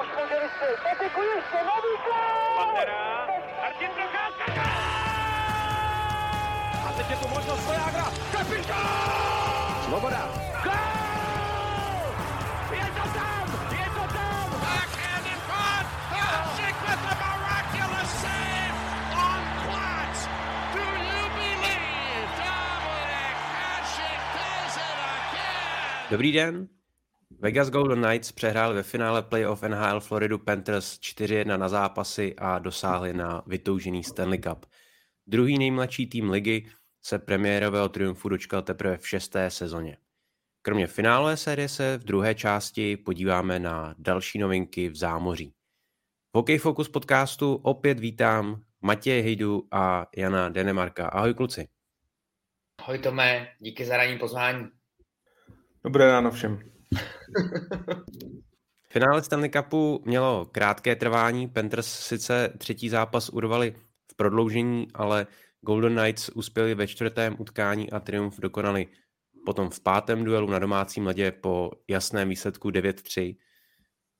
Už může vystřelit. Patiku ještě, nový gol! Pantera, Martin Procházka! A teď je tu možnost Svojágra. Kapitán! Svoboda. Gol! Je to tam! Je to tam! Backhand in front. Hasek with a miraculous save on Platz. Do you believe Dominic Hasek does it again? Dobrý den. Vegas Golden Knights přehráli ve finále playoff NHL Floridu Panthers 4-1 na zápasy a dosáhli na vytoužený Stanley Cup. Druhý nejmladší tým ligy se premiérového triumfu dočkal teprve v šesté sezóně. Kromě finálové série se v druhé části podíváme na další novinky v zámoří. V Hockey Focus podcastu opět vítám Matěje Hejdu a Jana Denemarka. Ahoj kluci. Ahoj Tome, díky za ranní pozvání. Dobré ráno všem. Finále Stanley Cupu mělo krátké trvání, Panthers sice třetí zápas urvali v prodloužení, ale Golden Knights uspěli ve čtvrtém utkání a triumf dokonali potom v pátém duelu na domácím ledě po jasném výsledku 9-3.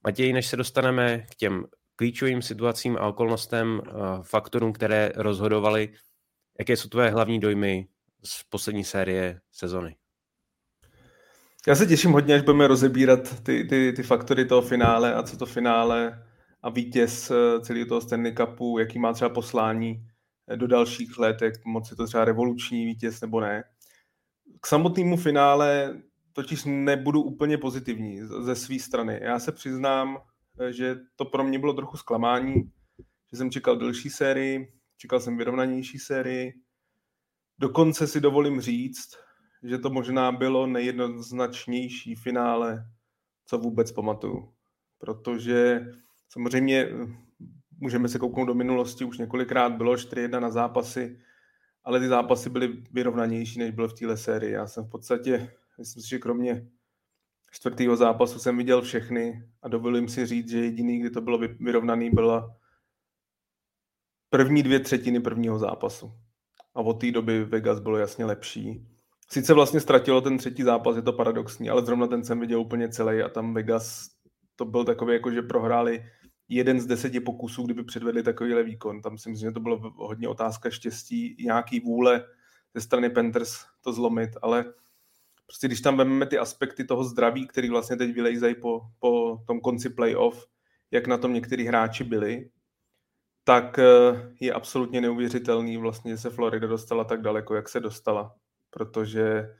Matěj, než se dostaneme k těm klíčovým situacím a okolnostem, eh, faktorům, které rozhodovaly, jaké jsou tvoje hlavní dojmy z poslední série sezony? Já se těším hodně, až budeme rozebírat ty, ty, ty faktory toho finále a co to finále a vítěz eh, celého toho Stanley Cupu, jaký má třeba poslání eh, do dalších let, jak moc je to třeba revoluční vítěz nebo ne. K samotnému finále totiž nebudu úplně pozitivní ze své strany. Já se přiznám, eh, že to pro mě bylo trochu zklamání, že jsem čekal delší sérii, čekal jsem vyrovnanější sérii. Dokonce si dovolím říct, že to možná bylo nejjednoznačnější finále, co vůbec pamatuju. Protože samozřejmě eh, můžeme se kouknout do minulosti, už několikrát bylo 4-1 na zápasy, ale ty zápasy byly vyrovnanější, než bylo v téhle sérii. Já jsem v podstatě, myslím si, že kromě čtvrtého zápasu jsem viděl všechny a dovolím si říct, že jediný, kdy to bylo vyrovnaný, byla první dvě třetiny prvního zápasu. A od té doby Vegas bylo jasně lepší. Sice vlastně ztratilo ten třetí zápas, je to paradoxní, ale zrovna ten jsem viděl úplně celý a tam Vegas to byl takový, jako že prohráli jeden z deseti pokusů, kdyby předvedli takovýhle výkon. Tam si myslím, že to bylo hodně otázka štěstí, nějaký vůle ze strany Panthers to zlomit, ale prostě když tam vezmeme ty aspekty toho zdraví, který vlastně teď vylejzají po, po tom konci playoff, jak na tom některý hráči byli, tak eh, je absolutně neuvěřitelný vlastně, že se Florida dostala tak daleko, jak se dostala protože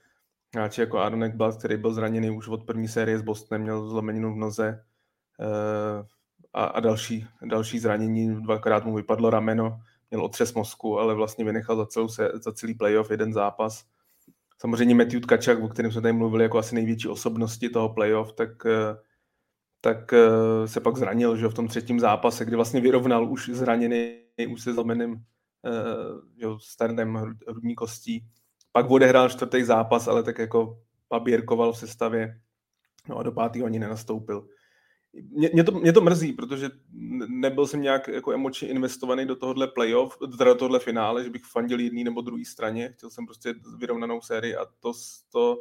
hráči jako Aaron Ekblad, který byl zraněný už od první série s Bostonem, měl zlomeninu v noze eh, a, a další, další zranění, dvakrát mu vypadlo rameno, měl otřes mozku, ale vlastně vynechal za, celou, za celý playoff jeden zápas. Samozřejmě Matthew Tkačak, o kterém jsme tady mluvili jako asi největší osobnosti toho playoff, tak, eh, tak eh, se pak zranil že v tom třetím zápase, kdy vlastně vyrovnal už zraněný, už se zlomeným že, sternem hrudní kostí pak odehrál čtvrtý zápas, ale tak jako pabírkoval v sestavě. No a do pátého ani nenastoupil. Mě, mě, to, mě to mrzí, protože nebyl jsem nějak jako emočně investovaný do tohohle playoff, teda do tohohle finále, že bych fandil jedný nebo druhý straně. Chtěl jsem prostě vyrovnanou sérii a to, to,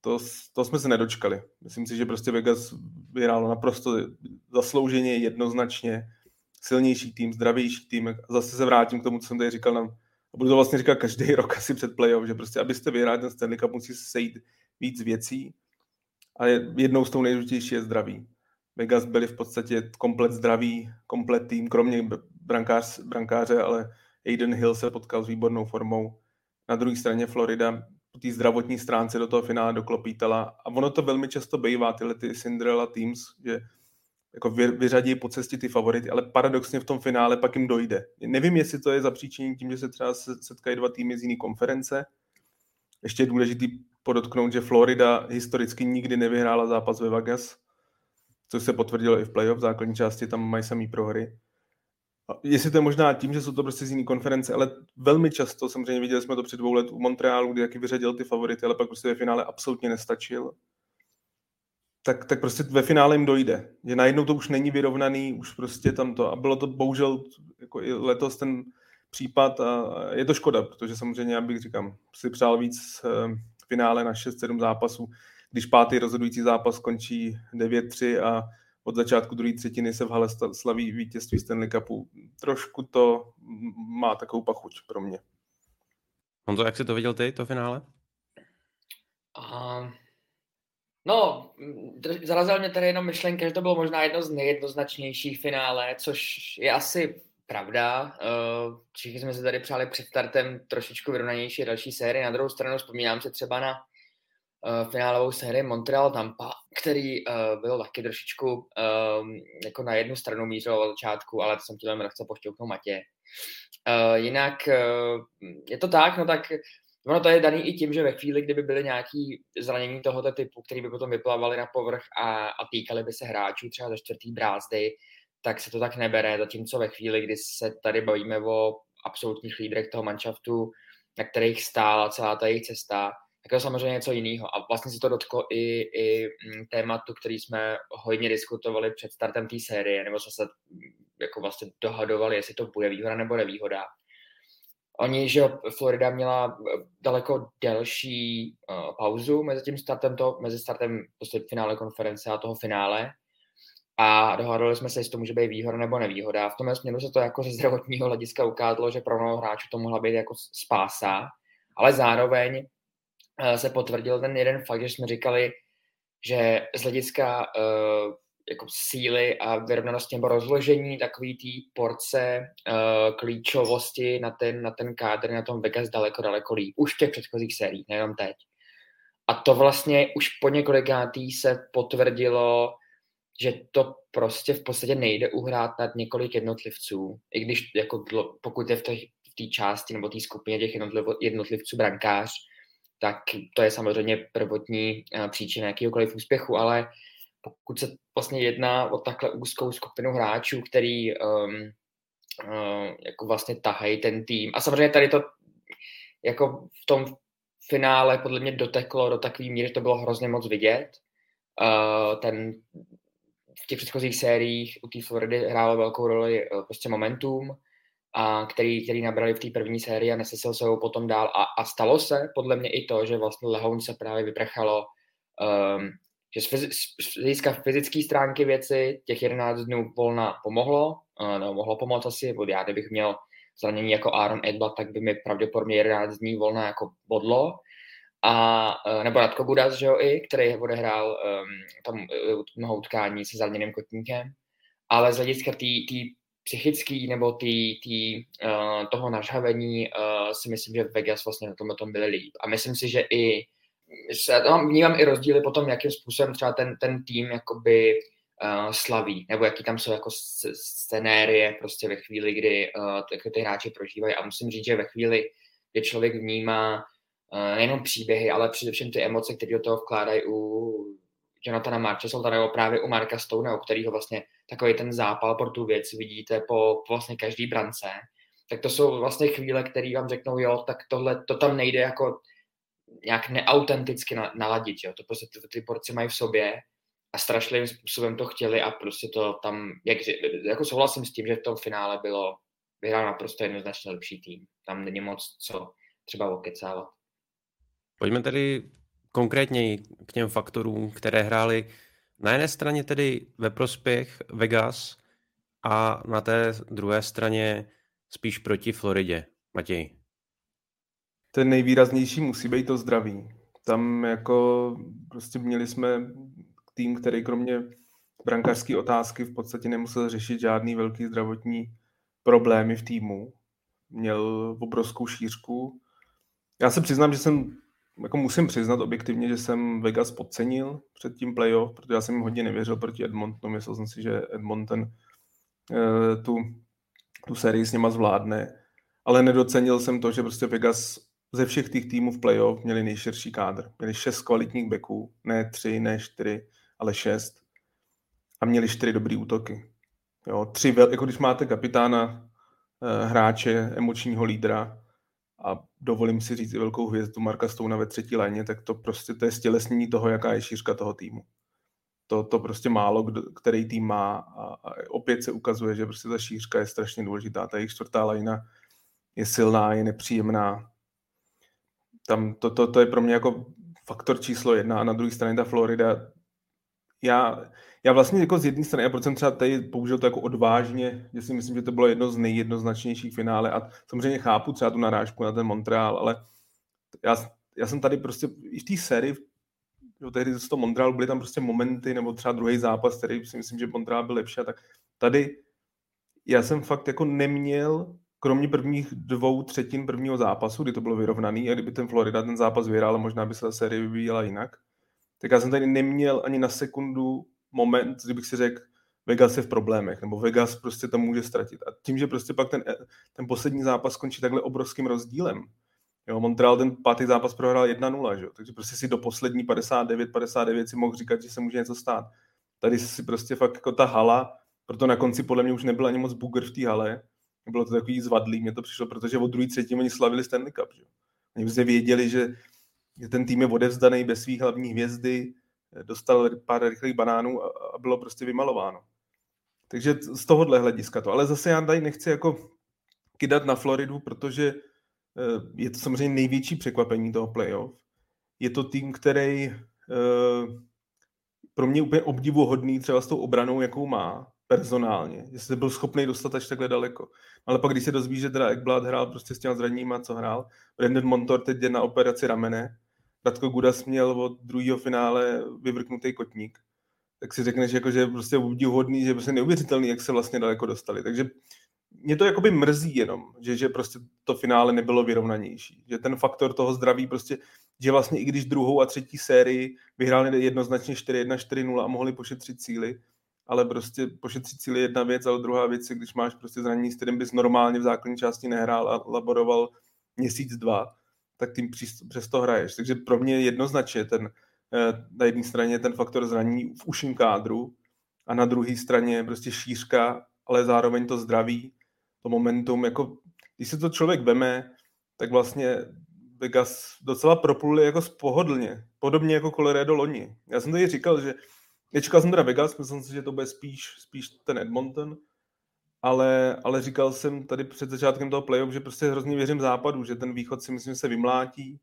to, to jsme se nedočkali. Myslím si, že prostě Vegas vyhrálo naprosto zaslouženě, jednoznačně, silnější tým, zdravější tým. Zase se vrátím k tomu, co jsem tady říkal na a budu to vlastně říkat každý rok asi před playoff, že prostě abyste vyhráli ten Stanley Cup, musí se sejít víc věcí a jednou z tou nejdůležitější je zdraví. Vegas byli v podstatě komplet zdraví, komplet tým, kromě brankář, brankáře, ale Aiden Hill se potkal s výbornou formou. Na druhé straně Florida po té zdravotní stránce do toho finále doklopítala. A ono to velmi často bývá, tyhle ty Cinderella teams, že jako vyřadí po cestě ty favority, ale paradoxně v tom finále pak jim dojde. Nevím, jestli to je zapříčení tím, že se třeba setkají dva týmy z jiné konference. Ještě je důležitý podotknout, že Florida historicky nikdy nevyhrála zápas ve Vegas, což se potvrdilo i v playoff, v základní části tam mají samý prohry. Jestli to je možná tím, že jsou to prostě z jiné konference, ale velmi často, samozřejmě viděli jsme to před dvou let u Montrealu, kdy taky vyřadil ty favority, ale pak prostě ve finále absolutně nestačil tak, tak prostě ve finále jim dojde. Že najednou to už není vyrovnaný, už prostě tam to. A bylo to bohužel jako i letos ten případ a je to škoda, protože samozřejmě, já bych říkám, si přál víc eh, finále na 6-7 zápasů, když pátý rozhodující zápas končí 9-3 a od začátku druhé třetiny se v hale slaví vítězství Stanley Cupu. Trošku to má takovou pachuť pro mě. Honzo, jak jsi to viděl ty, to finále? Uh, no, zarazil mě tady jenom myšlenka, že to bylo možná jedno z nejjednoznačnějších finále, což je asi pravda. Uh, všichni jsme se tady přáli před startem trošičku vyrovnanější další série. Na druhou stranu vzpomínám se třeba na uh, finálovou sérii Montreal Tampa, který uh, byl taky trošičku jako na jednu stranu mířil od začátku, ale to jsem chtěl lehce pošťouknout Matě. Jinak je to tak, no tak ono to je daný i tím, že ve chvíli, kdyby byly nějaké zranění tohoto typu, které by potom vyplávaly na povrch a, a týkaly by se hráčů třeba ze čtvrtý brázdy, tak se to tak nebere, zatímco ve chvíli, kdy se tady bavíme o absolutních lídrech toho manšaftu, na kterých stála celá ta jejich cesta, tak je to samozřejmě něco jiného. A vlastně se to dotklo i, i mm, tématu, který jsme hodně diskutovali před startem té série, nebo jsme se mm, jako vlastně dohadovali, jestli to bude výhoda nebo nevýhoda. Oni, že Florida měla eh, daleko delší uh, pauzu mezi tím startem, to, mezi startem prostě finále konference a toho finále, a dohadovali jsme se, jestli to může být výhoda nebo nevýhoda. V tomhle směru se to jako ze zdravotního hlediska ukázalo, že pro mnoho hráčů to mohla být jako spása, ale zároveň uh, se potvrdil ten jeden fakt, že jsme říkali, že z hlediska uh, jako síly a vyrovnanosti nebo rozložení takový té porce uh, klíčovosti na ten, na ten kádr, na tom Vegas daleko, daleko líp. Už v těch předchozích sériích, nejenom teď. A to vlastně už po několikátý se potvrdilo že to prostě v podstatě nejde uhrát nad několik jednotlivců, i když jako pokud je v té v části nebo té skupině těch jednotliv, jednotlivců brankář, tak to je samozřejmě prvotní uh, příčina jakýkoliv úspěchu, ale pokud se vlastně jedná o takhle úzkou skupinu hráčů, který um, uh, jako vlastně tahají ten tým. A samozřejmě tady to jako v tom finále podle mě doteklo do takové míry, že to bylo hrozně moc vidět. Uh, ten v těch předchozích sériích u té Floridy hrálo velkou roli eh, prostě momentum, a který, který nabrali v té první sérii a nesesel se ho potom dál. A, a stalo se podle mě i to, že vlastně Lehoun se právě vyprchalo, um, že z, fyzi, z hlediska fyzické stránky věci těch 11 dnů volna pomohlo, uh, no, mohlo pomoct asi, bo já kdybych měl zranění jako Aaron Edba, tak by mi pravděpodobně 11 dní volna jako bodlo, a, e, nebo Radko Budas, že jo, i, který odehrál um, tam uh, mnoho utkání se zraněným kotníkem, ale z hlediska té psychický nebo tý, tý, uh, toho nažhavení uh, si myslím, že Vegas vlastně na tom, tom byli líp. A myslím si, že i se, no, vnímám i rozdíly potom, jakým způsobem třeba ten, ten tým jakoby uh, slaví, nebo jaký tam jsou jako scenérie prostě ve chvíli, kdy uh, ty hráči prožívají. A musím říct, že ve chvíli, kdy člověk vnímá Eh, nejenom příběhy, ale především ty emoce, které do toho vkládají u Jonathana Marchesa, nebo právě u Marka Stone, o kterého vlastně takový ten zápal pro tu věc vidíte po, po vlastně každý brance, tak to jsou vlastně chvíle, které vám řeknou, jo, tak tohle, to tam nejde jako nějak neautenticky naladit, jo, to prostě ty, ty porci mají v sobě a strašlivým způsobem to chtěli a prostě to tam, jak, jako souhlasím s tím, že v tom finále bylo, vyhrál naprosto jednoznačně lepší tým. Tam není moc co třeba okecávat. Pojďme tedy konkrétně k těm faktorům, které hrály na jedné straně tedy ve prospěch Vegas a na té druhé straně spíš proti Floridě. Matěj. Ten nejvýraznější musí být to zdraví. Tam jako prostě měli jsme tým, který kromě brankářské otázky v podstatě nemusel řešit žádný velký zdravotní problémy v týmu. Měl obrovskou šířku. Já se přiznám, že jsem jako musím přiznat objektivně, že jsem Vegas podcenil před tím playoff, protože já jsem jim hodně nevěřil proti Edmontonu. Myslel jsem si, že Edmonton uh, tu, tu sérii s něma zvládne, ale nedocenil jsem to, že prostě Vegas ze všech těch týmů v playoff měli nejširší kádr. Měli šest kvalitních beků, ne tři, ne čtyři, ale šest. A měli čtyři dobrý útoky. Jo, tři, jako když máte kapitána, eh, hráče, emočního lídra, a dovolím si říct i velkou hvězdu Marka Stouna ve třetí léně, tak to prostě to je stělesnění toho, jaká je šířka toho týmu. To, to prostě málo kdo, který tým má a, a opět se ukazuje, že prostě ta šířka je strašně důležitá. Ta jejich čtvrtá lajna je silná, je nepříjemná. Tam to, to, to je pro mě jako faktor číslo jedna a na druhé straně ta Florida já, já vlastně jako z jedné strany, já proč jsem třeba tady použil to jako odvážně, že si myslím, že to bylo jedno z nejjednoznačnějších finále a samozřejmě chápu třeba tu narážku na ten Montreal, ale já, já jsem tady prostě i v té sérii, jo, tehdy z toho Montreal byly tam prostě momenty, nebo třeba druhý zápas, který si myslím, že Montreal byl lepší, a tak. Tady já jsem fakt jako neměl, kromě prvních dvou třetin prvního zápasu, kdy to bylo vyrovnaný, a kdyby ten Florida ten zápas vyhrál, možná by se ta série vyvíjela jinak, tak já jsem tady neměl ani na sekundu moment, kdybych si řekl, Vegas je v problémech, nebo Vegas prostě tam může ztratit. A tím, že prostě pak ten, ten poslední zápas skončí takhle obrovským rozdílem, Jo, Montreal ten pátý zápas prohrál 1-0, že? takže prostě si do poslední 59-59 si mohl říkat, že se může něco stát. Tady si prostě fakt jako ta hala, proto na konci podle mě už nebyl ani moc bugr v té hale, bylo to takový zvadlý, mě to přišlo, protože od druhý třetí oni slavili Stanley Cup. Že? Oni prostě věděli, že ten tým je odevzdaný bez svých hlavní hvězdy, dostal pár rychlých banánů a, a bylo prostě vymalováno. Takže z tohohle hlediska to. Ale zase já tady nechci jako kydat na Floridu, protože eh, je to samozřejmě největší překvapení toho playoff. Je to tým, který eh, pro mě úplně obdivuhodný třeba s tou obranou, jakou má personálně, jestli byl schopný dostat až takhle daleko. Ale pak, když se dozví, že teda Ekblad hrál prostě s těma zraněníma, co hrál, Brandon Montor teď jde na operaci ramene, Radko Gudas měl od druhého finále vyvrknutý kotník, tak si řekneš, jako, že je prostě obdivuhodný, že je prostě neuvěřitelný, jak se vlastně daleko dostali. Takže mě to jakoby mrzí jenom, že, že prostě to finále nebylo vyrovnanější. Že ten faktor toho zdraví prostě, že vlastně i když druhou a třetí sérii vyhráli jednoznačně 4-1, 4-0 a mohli pošetřit cíly, ale prostě pošetřit cíly jedna věc, ale druhá věc je, když máš prostě zranění, s kterým bys normálně v základní části nehrál a laboroval měsíc, dva, tak tím přesto hraješ. Takže pro mě jednoznačně ten, eh, na jedné straně ten faktor zranění v uším kádru a na druhé straně prostě šířka, ale zároveň to zdraví, to momentum, jako když se to člověk veme, tak vlastně Vegas docela propluli jako spohodlně, podobně jako Colorado loni. Já jsem tady říkal, že nečekal jsem teda Vegas, myslel jsem si, že to bude spíš, spíš ten Edmonton, ale, ale říkal jsem tady před začátkem toho playoff, že prostě hrozně věřím západu, že ten východ si myslím, že se vymlátí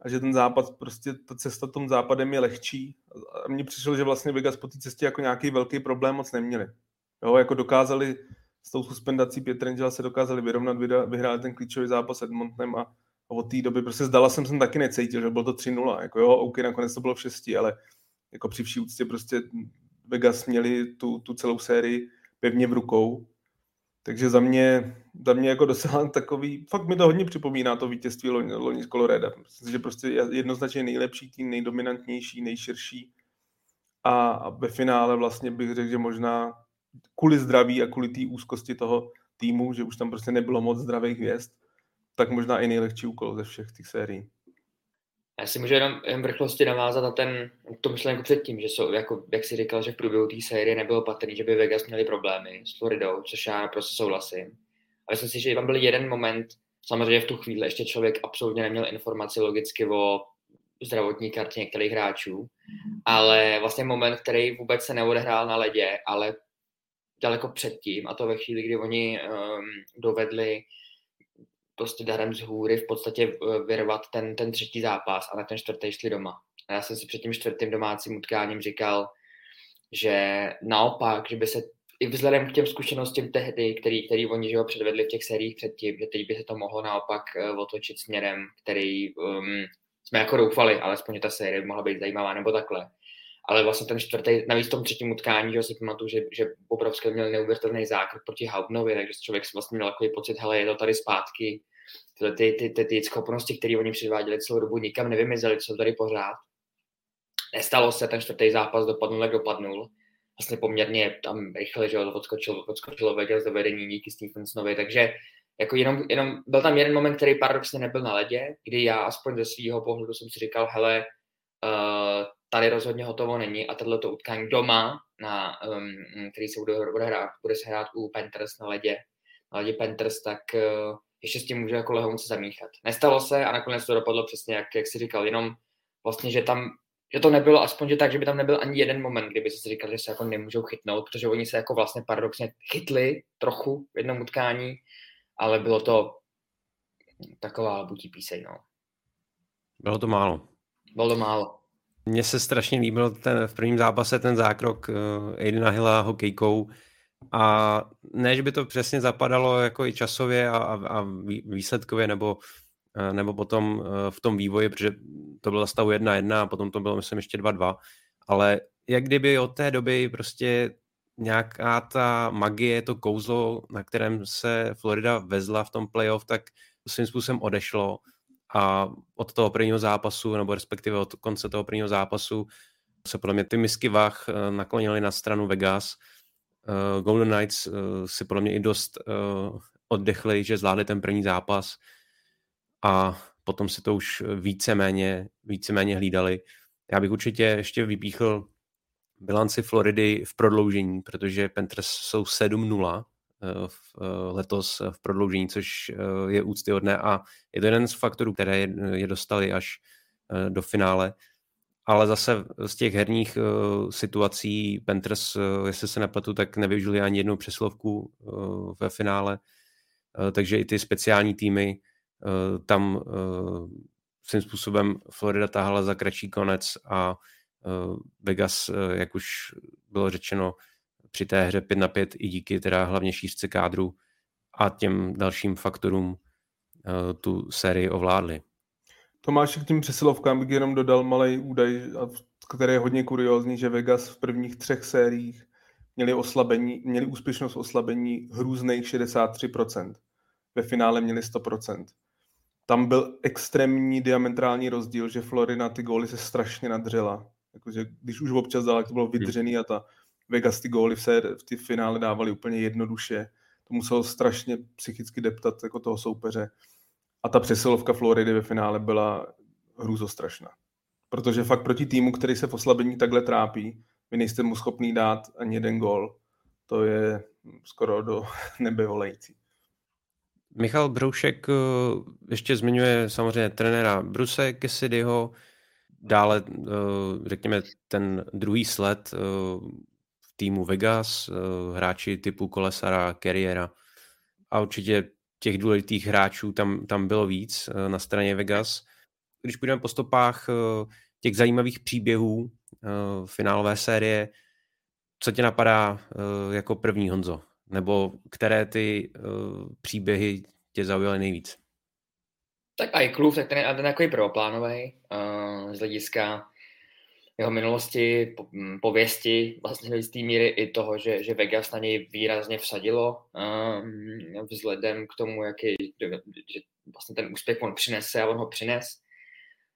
a že ten západ, prostě ta cesta tom západem je lehčí. A mně přišlo, že vlastně Vegas po té cestě jako nějaký velký problém moc neměli. Jo, jako dokázali s tou suspendací Pietrangela se dokázali vyrovnat, vyhrát ten klíčový zápas s Edmontonem a, a od té doby prostě zdala jsem se taky necítil, že bylo to 3-0. Jako jo, OK, nakonec to bylo v šesti, ale jako při vší úctě prostě Vegas měli tu, tu celou sérii pevně v rukou. Takže za mě, za mě jako docela takový, fakt mi to hodně připomíná to vítězství loni, loni z Colorado. Myslím, že prostě jednoznačně nejlepší tým, nejdominantnější, nejširší. A, a ve finále vlastně bych řekl, že možná kvůli zdraví a kvůli té úzkosti toho týmu, že už tam prostě nebylo moc zdravých hvězd, tak možná i nejlehčí úkol ze všech těch sérií. Já si můžu jenom, jen v rychlosti navázat na ten, to myšlenku předtím, že jsou, jako, jak si říkal, že v průběhu té série nebylo patrný, že by Vegas měli problémy s Floridou, což já prostě souhlasím. A myslím si, že tam byl jeden moment, samozřejmě v tu chvíli ještě člověk absolutně neměl informaci logicky o zdravotní kartě některých hráčů, ale vlastně moment, který vůbec se neodehrál na ledě, ale daleko předtím, a to ve chvíli, kdy oni um, dovedli prostě darem z hůry v podstatě eh, vyrvat ten, ten třetí zápas a na ten čtvrtý šli doma. A já jsem si před tím čtvrtým domácím utkáním říkal, že naopak, že by se i vzhledem k těm zkušenostím tehdy, který, který oni že ho předvedli v těch sériích předtím, že teď by se to mohlo naopak uh, otočit směrem, který um, jsme jako doufali, alespoň ta série by mohla být zajímavá nebo takhle. Ale vlastně ten čtvrtý, navíc v tom třetím utkání, že si pamatuju, že, že Bobrovský měl neuvěřitelný zákrok proti Haubnovi, takže člověk si vlastně měl takový pocit, hele, je to tady zpátky, tyhle ty, ty, ty, ty schopnosti, které oni předváděli celou dobu, nikam nevymizely, jsou tady pořád. Nestalo se, ten čtvrtý zápas dopadnul, jak dopadnul. Vlastně poměrně tam rychle, že odskočil, odskočil Vegas do vedení díky Stephensonovi, takže jako jenom, jenom, byl tam jeden moment, který paradoxně nebyl na ledě, kdy já aspoň ze svého pohledu jsem si říkal, hele, uh, tady rozhodně hotovo není a tohleto utkání doma, na, um, který se bude, bude, hrát, bude se hrát u Panthers na ledě, na ledě Panthers, tak uh, ještě s tím může jako lehounce zamíchat. Nestalo se a nakonec to dopadlo přesně, jak, jak jsi říkal, jenom vlastně, že tam že to nebylo aspoň že tak, že by tam nebyl ani jeden moment, kdyby si říkal, že se jako nemůžou chytnout, protože oni se jako vlastně paradoxně chytli trochu v jednom utkání, ale bylo to taková butí písej, no. Bylo to málo. Bylo to málo. Mně se strašně líbil ten, v prvním zápase ten zákrok uh, Aidena Hilla hokejkou a ne, že by to přesně zapadalo jako i časově a, a, a výsledkově nebo, uh, nebo potom uh, v tom vývoji, protože to bylo stavu 1-1 a potom to bylo myslím ještě 2-2, ale jak kdyby od té doby prostě nějaká ta magie, to kouzlo, na kterém se Florida vezla v tom playoff, tak svým způsobem odešlo a od toho prvního zápasu, nebo respektive od konce toho prvního zápasu se podle mě ty misky vach eh, naklonily na stranu Vegas. Uh, Golden Knights uh, si podle mě i dost uh, oddechli, že zvládli ten první zápas a potom si to už víceméně, víceméně hlídali. Já bych určitě ještě vypíchl bilanci Floridy v prodloužení, protože Panthers jsou 7-0 eh, v, letos v prodloužení, což je úctyhodné a je to jeden z faktorů, které je dostali až do finále. Ale zase z těch herních situací Panthers, jestli se nepletu, tak nevyužili ani jednu přeslovku ve finále, takže i ty speciální týmy tam svým způsobem Florida tahala za kratší konec a Eh, Vegas, eh, jak už bylo řečeno, při té hře 5 na 5 i díky teda hlavně šířce kádru a těm dalším faktorům eh, tu sérii ovládli. Tomáš, k tím přesilovkám bych jenom dodal malý údaj, který je hodně kuriózní, že Vegas v prvních třech sériích měli, oslabení, měli úspěšnost oslabení hrůzných 63%. Ve finále měli 100%. Tam byl extrémní diametrální rozdíl, že Florina ty góly se strašně nadřela Jakože, když už občas dal, to bylo hmm. vydřený a ta Vegas ty góly v, sér, v ty finále dávali úplně jednoduše. To muselo strašně psychicky deptat jako toho soupeře. A ta přesilovka Floridy ve finále byla hrůzostrašná. Protože fakt proti týmu, který se v oslabení takhle trápí, vy nejste mu schopný dát ani jeden gol. To je skoro do nebe volající. Michal Broušek eh, ještě zmiňuje samozřejmě trenéra Bruse Cassidyho, dále, eh, řekněme, ten druhý sled eh, v týmu Vegas, hráči typu Kolesara, Carriera a určitě těch důležitých hráčů tam, tam bylo víc na straně Vegas. Když půjdeme po stopách těch zajímavých příběhů finálové série, co tě napadá jako první, Honzo? Nebo které ty příběhy tě zaujaly nejvíc? Tak i klub, tak ten je, ten je takový prvoplánový uh, z hlediska jeho minulosti, hm, pověsti, vlastně do jisté míry i toho, že, že Vegas na něj výrazně vsadilo um, vzhledem k tomu, jaký, že vlastně ten úspěch on přinese a on ho přines.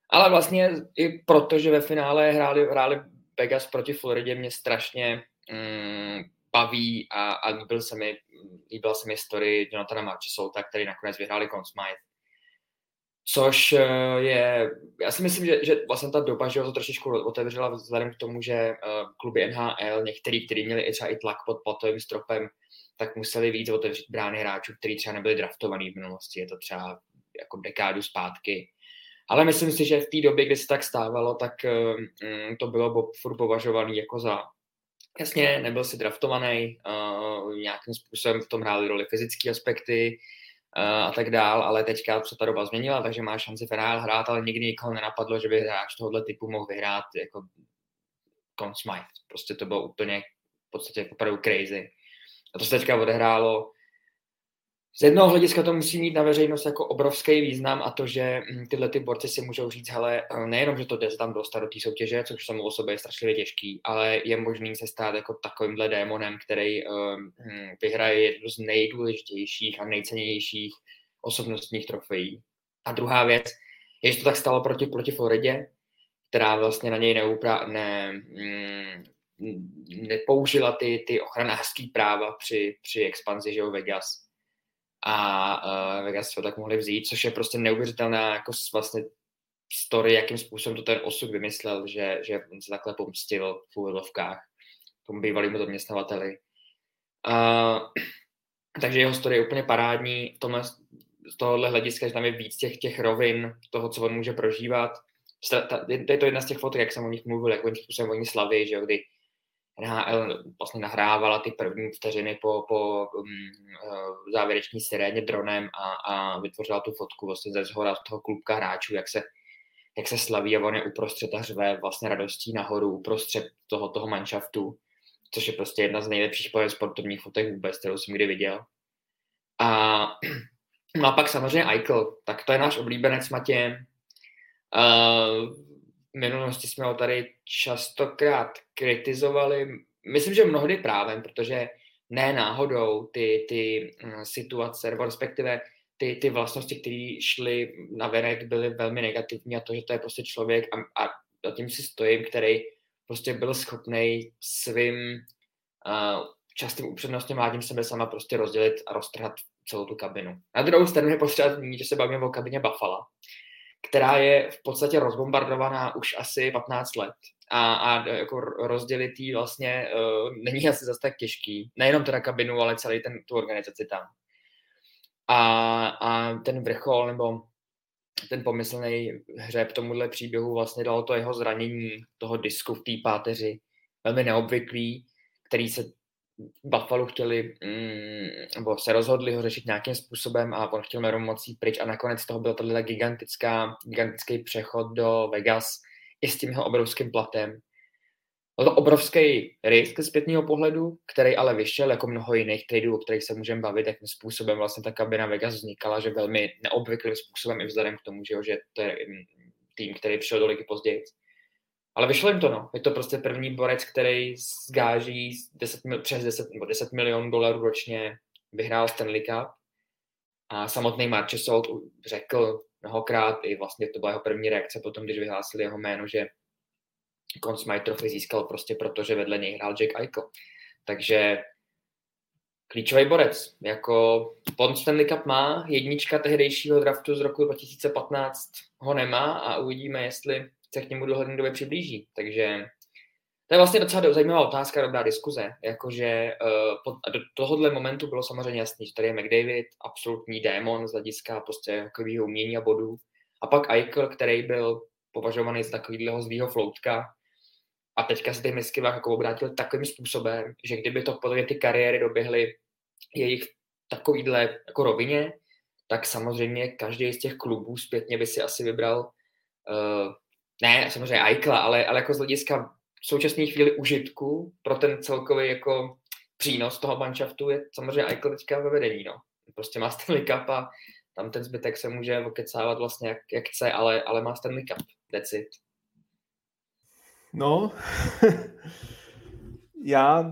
Ale vlastně i proto, že ve finále hráli, hráli Vegas proti Floridě, mě strašně um, baví a, a líbil se mi, líbila se mi story Jonathana Marchesouta, který nakonec vyhráli Conn Smythe Což eh, je, já si myslím, že, že vlastně ta doba, že ho to trošičku otevřela vzhledem k tomu, že uh, kluby NHL, některý, kteří měli i třeba i tlak pod platovým stropem, tak museli víc otevřít brány hráčů, kteří třeba nebyli draftovaní v minulosti, je to třeba jako dekádu zpátky. Ale myslím si, že v té době, kdy se tak stávalo, tak um, to bylo furt považovaný jako za jasně, nebyl si draftovaný, uh, nějakým způsobem v tom hrály roli fyzické aspekty, a tak dál, ale teďka se ta doba změnila, takže má šanci finál hrát, ale nikdy nikoho nenapadlo, že by hráč tohohle typu mohl vyhrát jako Conn Smythe. Prostě to bylo úplně v podstatě opravdu crazy. A to se teďka odehrálo z jednoho hlediska to musí mít na veřejnost jako obrovský význam a to, že hm, tyhle ty borci si můžou říct, hele, eh, nejenom, že to jde tam dostat do té soutěže, což samo o sobě je strašlivě těžký, ale je možný se stát jako takovýmhle démonem, který um, vyhraje jednu z nejdůležitějších a nejcennějších osobnostních trofejí. A druhá věc je, že to tak stalo proti, proti Floridě, která vlastně na něj neupra- ne, mm, nepoužila ty, ty ochranářské práva při, při expanzi, že jo, Vegas a uh, Vegas to tak mohli vzít, což je prostě neuvěřitelná jako vlastně story, jakým způsobem to ten osud vymyslel, že, že on se takhle pomstil v úvodovkách tomu bývalému zaměstnavateli. Uh, takže jeho story je úplně parádní v tomhle, z tohohle hlediska, že tam je víc těch, těch rovin toho, co on může prožívat. Je to jedna z těch fotek, jak jsem o nich mluvil, jakým způsobem oni slaví, že jo, kdy NHL vlastně nahrávala ty první vteřiny po, po um, závěreční siréně dronem a, a vytvořila tu fotku vlastně ze zhora toho klubka hráčů, jak se jak se slaví a on je uprostřed a řve vlastně radostí nahoru, uprostřed toho, toho manšaftu, což je prostě jedna z nejlepších sportovních fotek vůbec, kterou jsem kdy viděl. A, no a pak samozřejmě Eichel, tak to je náš oblíbenec Matě. Uh, minulosti jsme ho tady častokrát kritizovali, myslím, že mnohdy právem, protože ne náhodou ty, ty uh, situace, nebo respektive ty, ty vlastnosti, které šly na venek, byly velmi negativní a to, že to je prostě člověk a, a za tím si stojím, který prostě byl schopný svým uh, častým upřednostňováním sebe sama prostě rozdělit a roztrhat celou tu kabinu. Na druhou stranu je zmínit, že se bavíme o kabině Buffalo, která je v podstatě rozbombardovaná už asi 15 let a, a jako rozdělit vlastně uh, není asi zase tak těžký. Nejenom teda kabinu, ale celý ten, tu organizaci tam. A, a ten vrchol nebo ten pomyslný hřeb tomuhle příběhu vlastně dalo to jeho zranění toho disku v té páteři, velmi neobvyklý, který se Buffalo chtěli, mm, nebo se rozhodli ho řešit nějakým způsobem a on chtěl jméno mocí pryč a nakonec toho byl tato gigantická, gigantický přechod do Vegas i s tím jeho obrovským platem. Byl to obrovský risk z zpětného pohledu, který ale vyšel jako mnoho jiných tradeů, o kterých se můžeme bavit, jakým způsobem vlastně ta kabina Vegas vznikala, že velmi neobvyklým způsobem i vzhledem k tomu, že, jo, že to je tým, který přišel do ligy později. Ale vyšlo jim to, no. Je to prostě první borec, který zgáží 10, přes 10, nebo 10 milionů dolarů ročně vyhrál Stanley Cup. A samotný Marchessault řekl mnohokrát, i vlastně to byla jeho první reakce potom, když vyhlásili jeho jméno, že Conn Smythe získal prostě proto, že vedle něj hrál Jack Eichel. Takže klíčový borec. Jako Pond Stanley Cup má, jednička tehdejšího draftu z roku 2015 ho nemá a uvidíme, jestli se k němu dohledné době přiblíží. Takže to je vlastně docela zajímavá otázka, dobrá diskuze. Jakože uh, do tohohle momentu bylo samozřejmě jasný, že tady je McDavid, absolutní démon z hlediska prostě takového umění a bodů. A pak Eichel, který byl považovaný za takovýhleho zvýho floutka. A teďka se ty misky jako obrátil takovým způsobem, že kdyby to podle ty kariéry doběhly jejich takovýhle jako rovině, tak samozřejmě každý z těch klubů zpětně by si asi vybral uh, ne, samozřejmě Aikla, ale, ale jako z hlediska v současné chvíli užitku pro ten celkový jako přínos toho manšaftu je samozřejmě Aikl teďka ve vedení, no. Prostě má Stanley Cup a tam ten zbytek se může okecávat vlastně jak, jak chce, ale, ale má Stanley Cup, that's it. No, já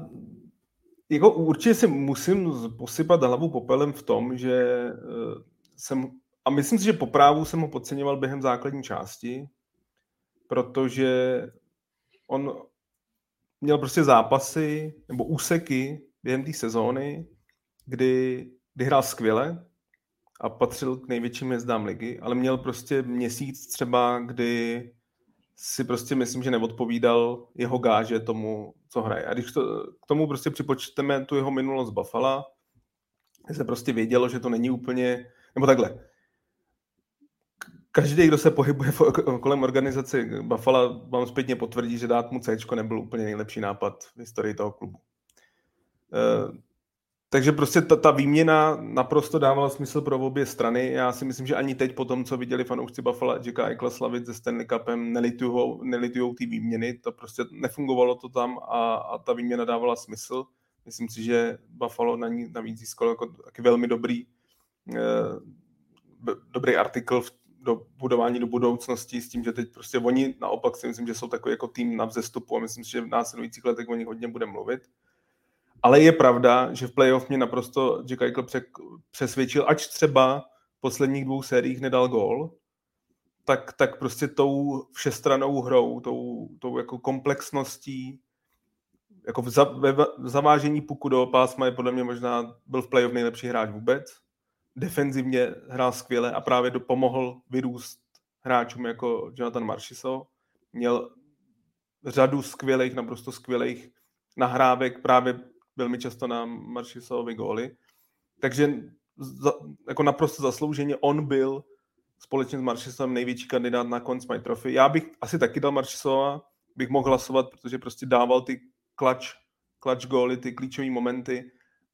jako určitě si musím posypat hlavu popelem v tom, že uh, jsem, a myslím si, že po právu jsem ho podceňoval během základní části, protože on měl prostě zápasy nebo úseky během té sezóny, kdy, kdy hrál skvěle a patřil k největším hvězdám ligy, ale měl prostě měsíc třeba, kdy si prostě myslím, že neodpovídal jeho gáže tomu, co hraje. A když to, k tomu prostě připočteme tu jeho minulost Buffalo, se prostě vědělo, že to není úplně, nebo takhle, každý, kdo se pohybuje kolem organizace Buffalo, vám zpětně potvrdí, že dát mu C nebyl úplně nejlepší nápad v historii toho klubu. Uh, takže prostě ta, ta výměna naprosto dávala smysl pro obě strany. Já si myslím, že ani teď po tom, co viděli fanoušci Buffalo Jacka Eichla slavit se Stanley Cupem, nelitujou, nelitujou ty výměny. To prostě nefungovalo to tam a, a ta výměna dávala smysl. Myslím si, že Buffalo na ní navíc získalo jako taky velmi dobrý, eh, dobrý artikl v do budování do budoucnosti s tím, že teď prostě oni naopak si myslím, že jsou takový jako tým na vzestupu a myslím si, že v následujících letech o nich hodně bude mluvit. Ale je pravda, že v playoff mě naprosto Jack Eichel přesvědčil, ač třeba v posledních dvou sériích nedal gól, tak, tak prostě tou všestranou hrou, tou, tou jako komplexností, jako v, za, v zavážení puku do pásma je podle mě možná byl v playoff nejlepší hráč vůbec defenzivně hrál skvěle a právě pomohl vyrůst hráčům jako Jonathan Marchiso. Měl řadu skvělých, naprosto skvělých nahrávek právě velmi často na Marchisovi góly. Takže za, jako naprosto zaslouženě on byl společně s Marchisem největší kandidát na konc Smythe Trophy. Já bych asi taky dal Marchisova, bych mohl hlasovat, protože prostě dával ty klač, klač góly, ty klíčové momenty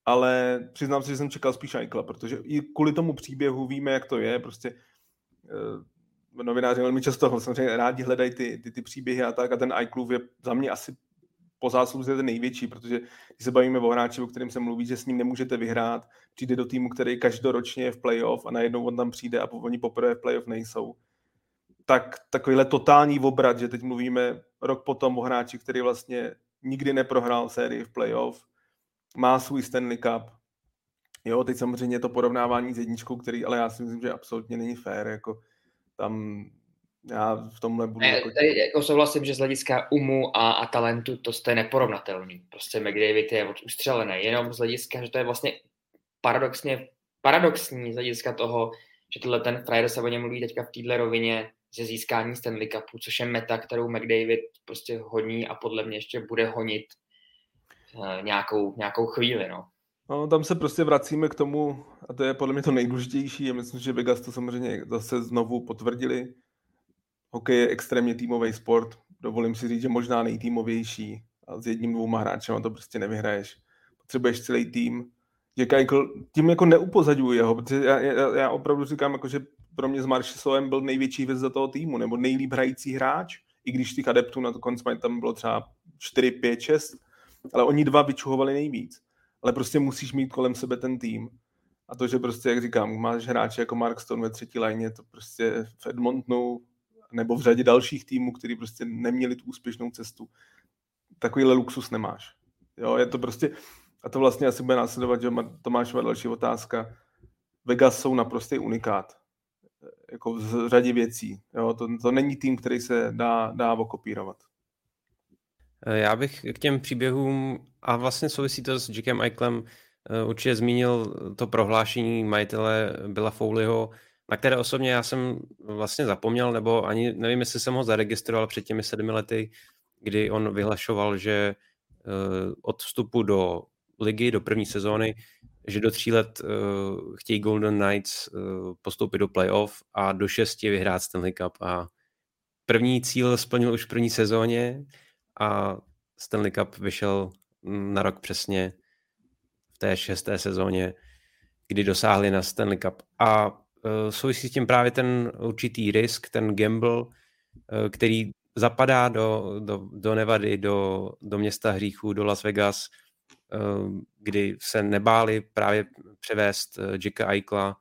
ale přiznám se, že jsem čekal spíš Eichla, protože i kvůli tomu příběhu víme, jak to je, prostě eh, novináři velmi často samozřejmě rádi hledají ty, ty, ty příběhy a tak a ten iClub je za mě asi po zásluze ten největší, protože když se bavíme o hráči, o kterém se mluví, že s ním nemůžete vyhrát, přijde do týmu, který každoročně je v playoff a najednou on tam přijde a oni poprvé v playoff nejsou. Tak takovýhle totální obrat, že teď mluvíme rok potom o hráči, který vlastně nikdy neprohrál sérii v playoff, má svůj Stanley Cup. Jo, teď samozřejmě to porovnávání s jedničkou, který, ale já si myslím, že absolutně není fér, jako tam já v tomhle budu... Ne, jako... Tady jako souhlasím, že z hlediska umu a, a talentu to je neporovnatelný. Prostě McDavid je ustřelený, jenom z hlediska, že to je vlastně paradoxně, paradoxní z hlediska toho, že tenhle ten frajer se o něm mluví teďka v téhle rovině ze získání Stanley Cupu, což je meta, kterou McDavid prostě honí a podle mě ještě bude honit nějakou, nějakou chvíli, no. No, tam se prostě vracíme k tomu, a to je podle mě to nejdůležitější, a myslím, že Vegas to samozřejmě zase znovu potvrdili. Hokej je extrémně týmový sport, dovolím si říct, že možná nejtýmovější, a s jedním, dvouma hráčem to prostě nevyhraješ. Potřebuješ celý tým. Jack Eichel, tím jako neupozadňuji jeho, protože já, já, já opravdu říkám, jako, že pro mě s Maršisovem byl největší hvězda toho týmu, nebo nejlíp hrající hráč, i když těch adeptů na to konci tam bylo třeba 4, 5, 6, ale oni dva vyčuhovali nejvíc ale prostě musíš mít kolem sebe ten tým. A to, že prostě, jak říkám, máš hráče jako Mark Stone ve třetí léně, to prostě v Edmontonu nebo v řadě dalších týmů, kteří prostě neměli tu úspěšnou cestu, takovýhle luxus nemáš. Jo, je to prostě, a to vlastně asi bude následovat, že Tomášova další otázka, Vegas jsou naprostý unikát. Jako v řadě věcí. Jo, to, to není tým, který se dá, dá okopírovat. Eh, já bych k těm příběhům, a vlastně souvisí to s Jackem Eichlem, eh, určitě zmínil to prohlášení majitele Billa Fouliho, na které osobně já jsem vlastně zapomněl, nebo ani nevím, jestli jsem ho zaregistroval před těmi sedmi lety, kdy on vyhlašoval, že eh, od vstupu do ligy, do první sezóny, že do tří let chtějí Golden Knights postoupit do playoff a do šesti vyhrát Stanley Cup. A první cíl splnil už v první sezóně, a Stanley Cup vyšel na rok přesně v té šesté sezóně, kdy dosáhli na Stanley Cup. A uh, souvisí s tím právě ten určitý risk, ten gamble, uh, který zapadá do, do, do Nevady, do, do města hříchů, do Las Vegas, uh, kdy se nebáli právě převést uh, Jacka Eichla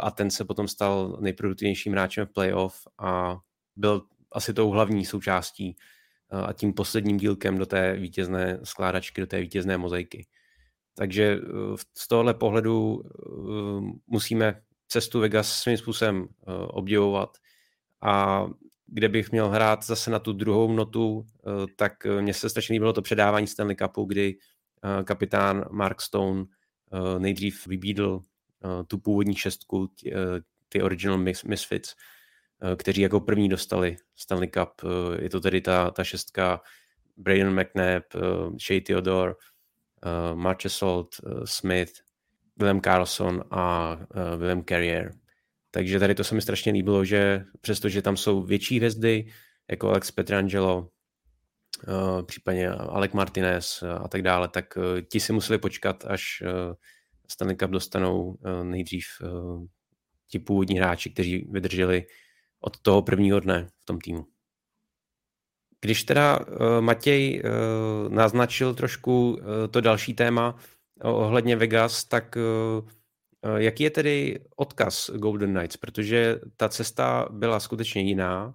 a ten se potom stal nejproduktivnějším hráčem v playoff a byl asi tou hlavní součástí a tím posledním dílkem do té vítězné skládačky, do té vítězné mozaiky. Takže e, z tohohle pohledu e, musíme cestu Vegas svým způsobem e, obdivovat a kde bych měl hrát zase na tu druhou notu, tak mně se strašně líbilo to předávání Stanley Cupu, kdy kapitán Mark Stone nejdřív vybídl tu původní šestku, ty original Misfits, Eh, kteří jako první dostali Stanley Cup. Eh, je to tedy ta, ta šestka Braden McNabb, eh, Shea Theodore, Marchessault, Smith, Willem Carlson a Willem Carrier. Takže tady to se mi strašně líbilo, že přestože tam jsou větší hvězdy, jako Alex Petrangelo, případně Alec Martinez a tak dále, tak ti si museli počkat, až Stanley Cup dostanou nejdřív ti původní hráči, kteří vydrželi od toho prvního dne v tom týmu. Když teda uh, Matěj uh, naznačil trošku uh, to další téma ohledně Vegas, tak uh, jaký je tedy odkaz Golden Knights? Protože ta cesta byla skutečně jiná, uh,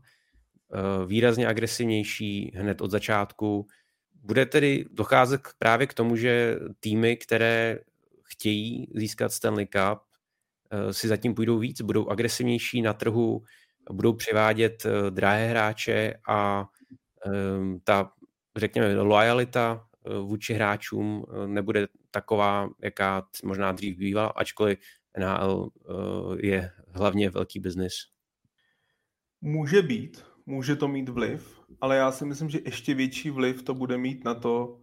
výrazně agresivnější hned od začátku. Bude tedy docházet právě k tomu, že týmy, které chtějí získat Stanley Cup, si zatím půjdou víc, budou agresivnější na trhu, budou přivádět eh, drahé hráče a ehm, ta, řekněme, lojalita eh, vůči hráčům eh, nebude taková, jaká možná dřív bývala, ačkoliv NHL je hlavně velký biznis. Může být, může to mít vliv, ale já si myslím, že ještě větší vliv to bude mít na to,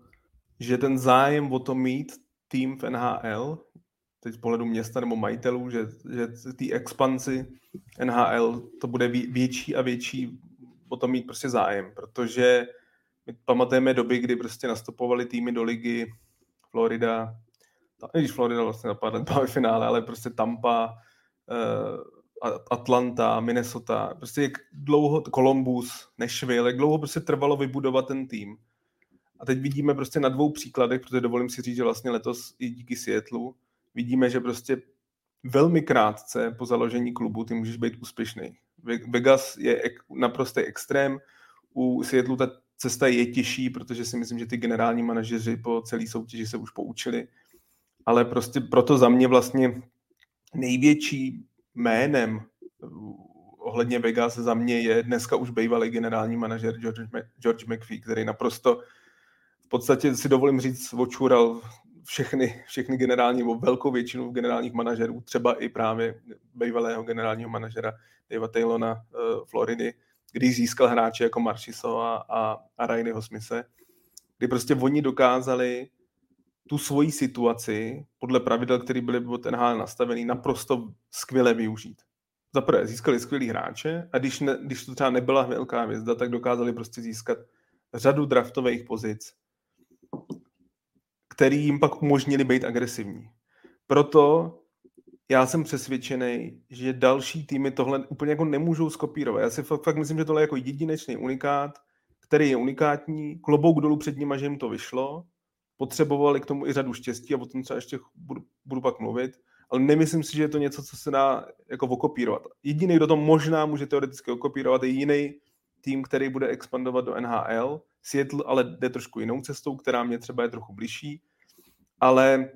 že ten zájem o to mít tým v NHL teď z pohledu města nebo majitelů, že, že ty expanzi NHL to bude větší a větší o tom mít prostě zájem, protože my pamatujeme doby, kdy prostě nastupovali týmy do ligy Florida, když Florida vlastně napadla v finále, ale prostě Tampa, uh, Atlanta, Minnesota, prostě jak dlouho, Columbus, Nashville, jak dlouho prostě trvalo vybudovat ten tým. A teď vidíme prostě na dvou příkladech, protože dovolím si říct, že vlastně letos i díky Seattleu vidíme, že prostě velmi krátce po založení klubu ty můžeš být úspěšný. Vegas je naprostý extrém, u Seattleu ta cesta je těžší, protože si myslím, že ty generální manažeři po celé soutěži se už poučili, ale prostě proto za mě vlastně největší jménem ohledně Vegas za mě je dneska už bývalý generální manažer George, George McPhee, který naprosto v podstatě si dovolím říct očural všechny, všechny generální, nebo velkou většinu generálních manažerů, třeba i právě bývalého generálního manažera Davea Taylona uh, Floridy, když získal hráče jako Maršiso a, a, a Rileyho Smise, kdy prostě oni dokázali tu svoji situaci podle pravidel, které byly od NHL nastavený, naprosto skvěle využít. Za prvé, získali skvělý hráče a když, ne, když to třeba nebyla velká hvězda, tak dokázali prostě získat řadu draftových pozic, který jim pak umožnili být agresivní. Proto já jsem přesvědčený, že další týmy tohle úplně jako nemůžou skopírovat. Já si fakt, fakt myslím, že tohle je jako jedinečný unikát, který je unikátní, klobouk dolů před nimi, že jim to vyšlo, potřebovali k tomu i řadu štěstí a o tom třeba ještě budu, budu pak mluvit, ale nemyslím si, že je to něco, co se dá jako okopírovat. Jediný, kdo to možná může teoreticky okopírovat, je jiný tým, který bude expandovat do NHL. Seattle ale jde trošku jinou cestou, která mě třeba je trochu bližší, ale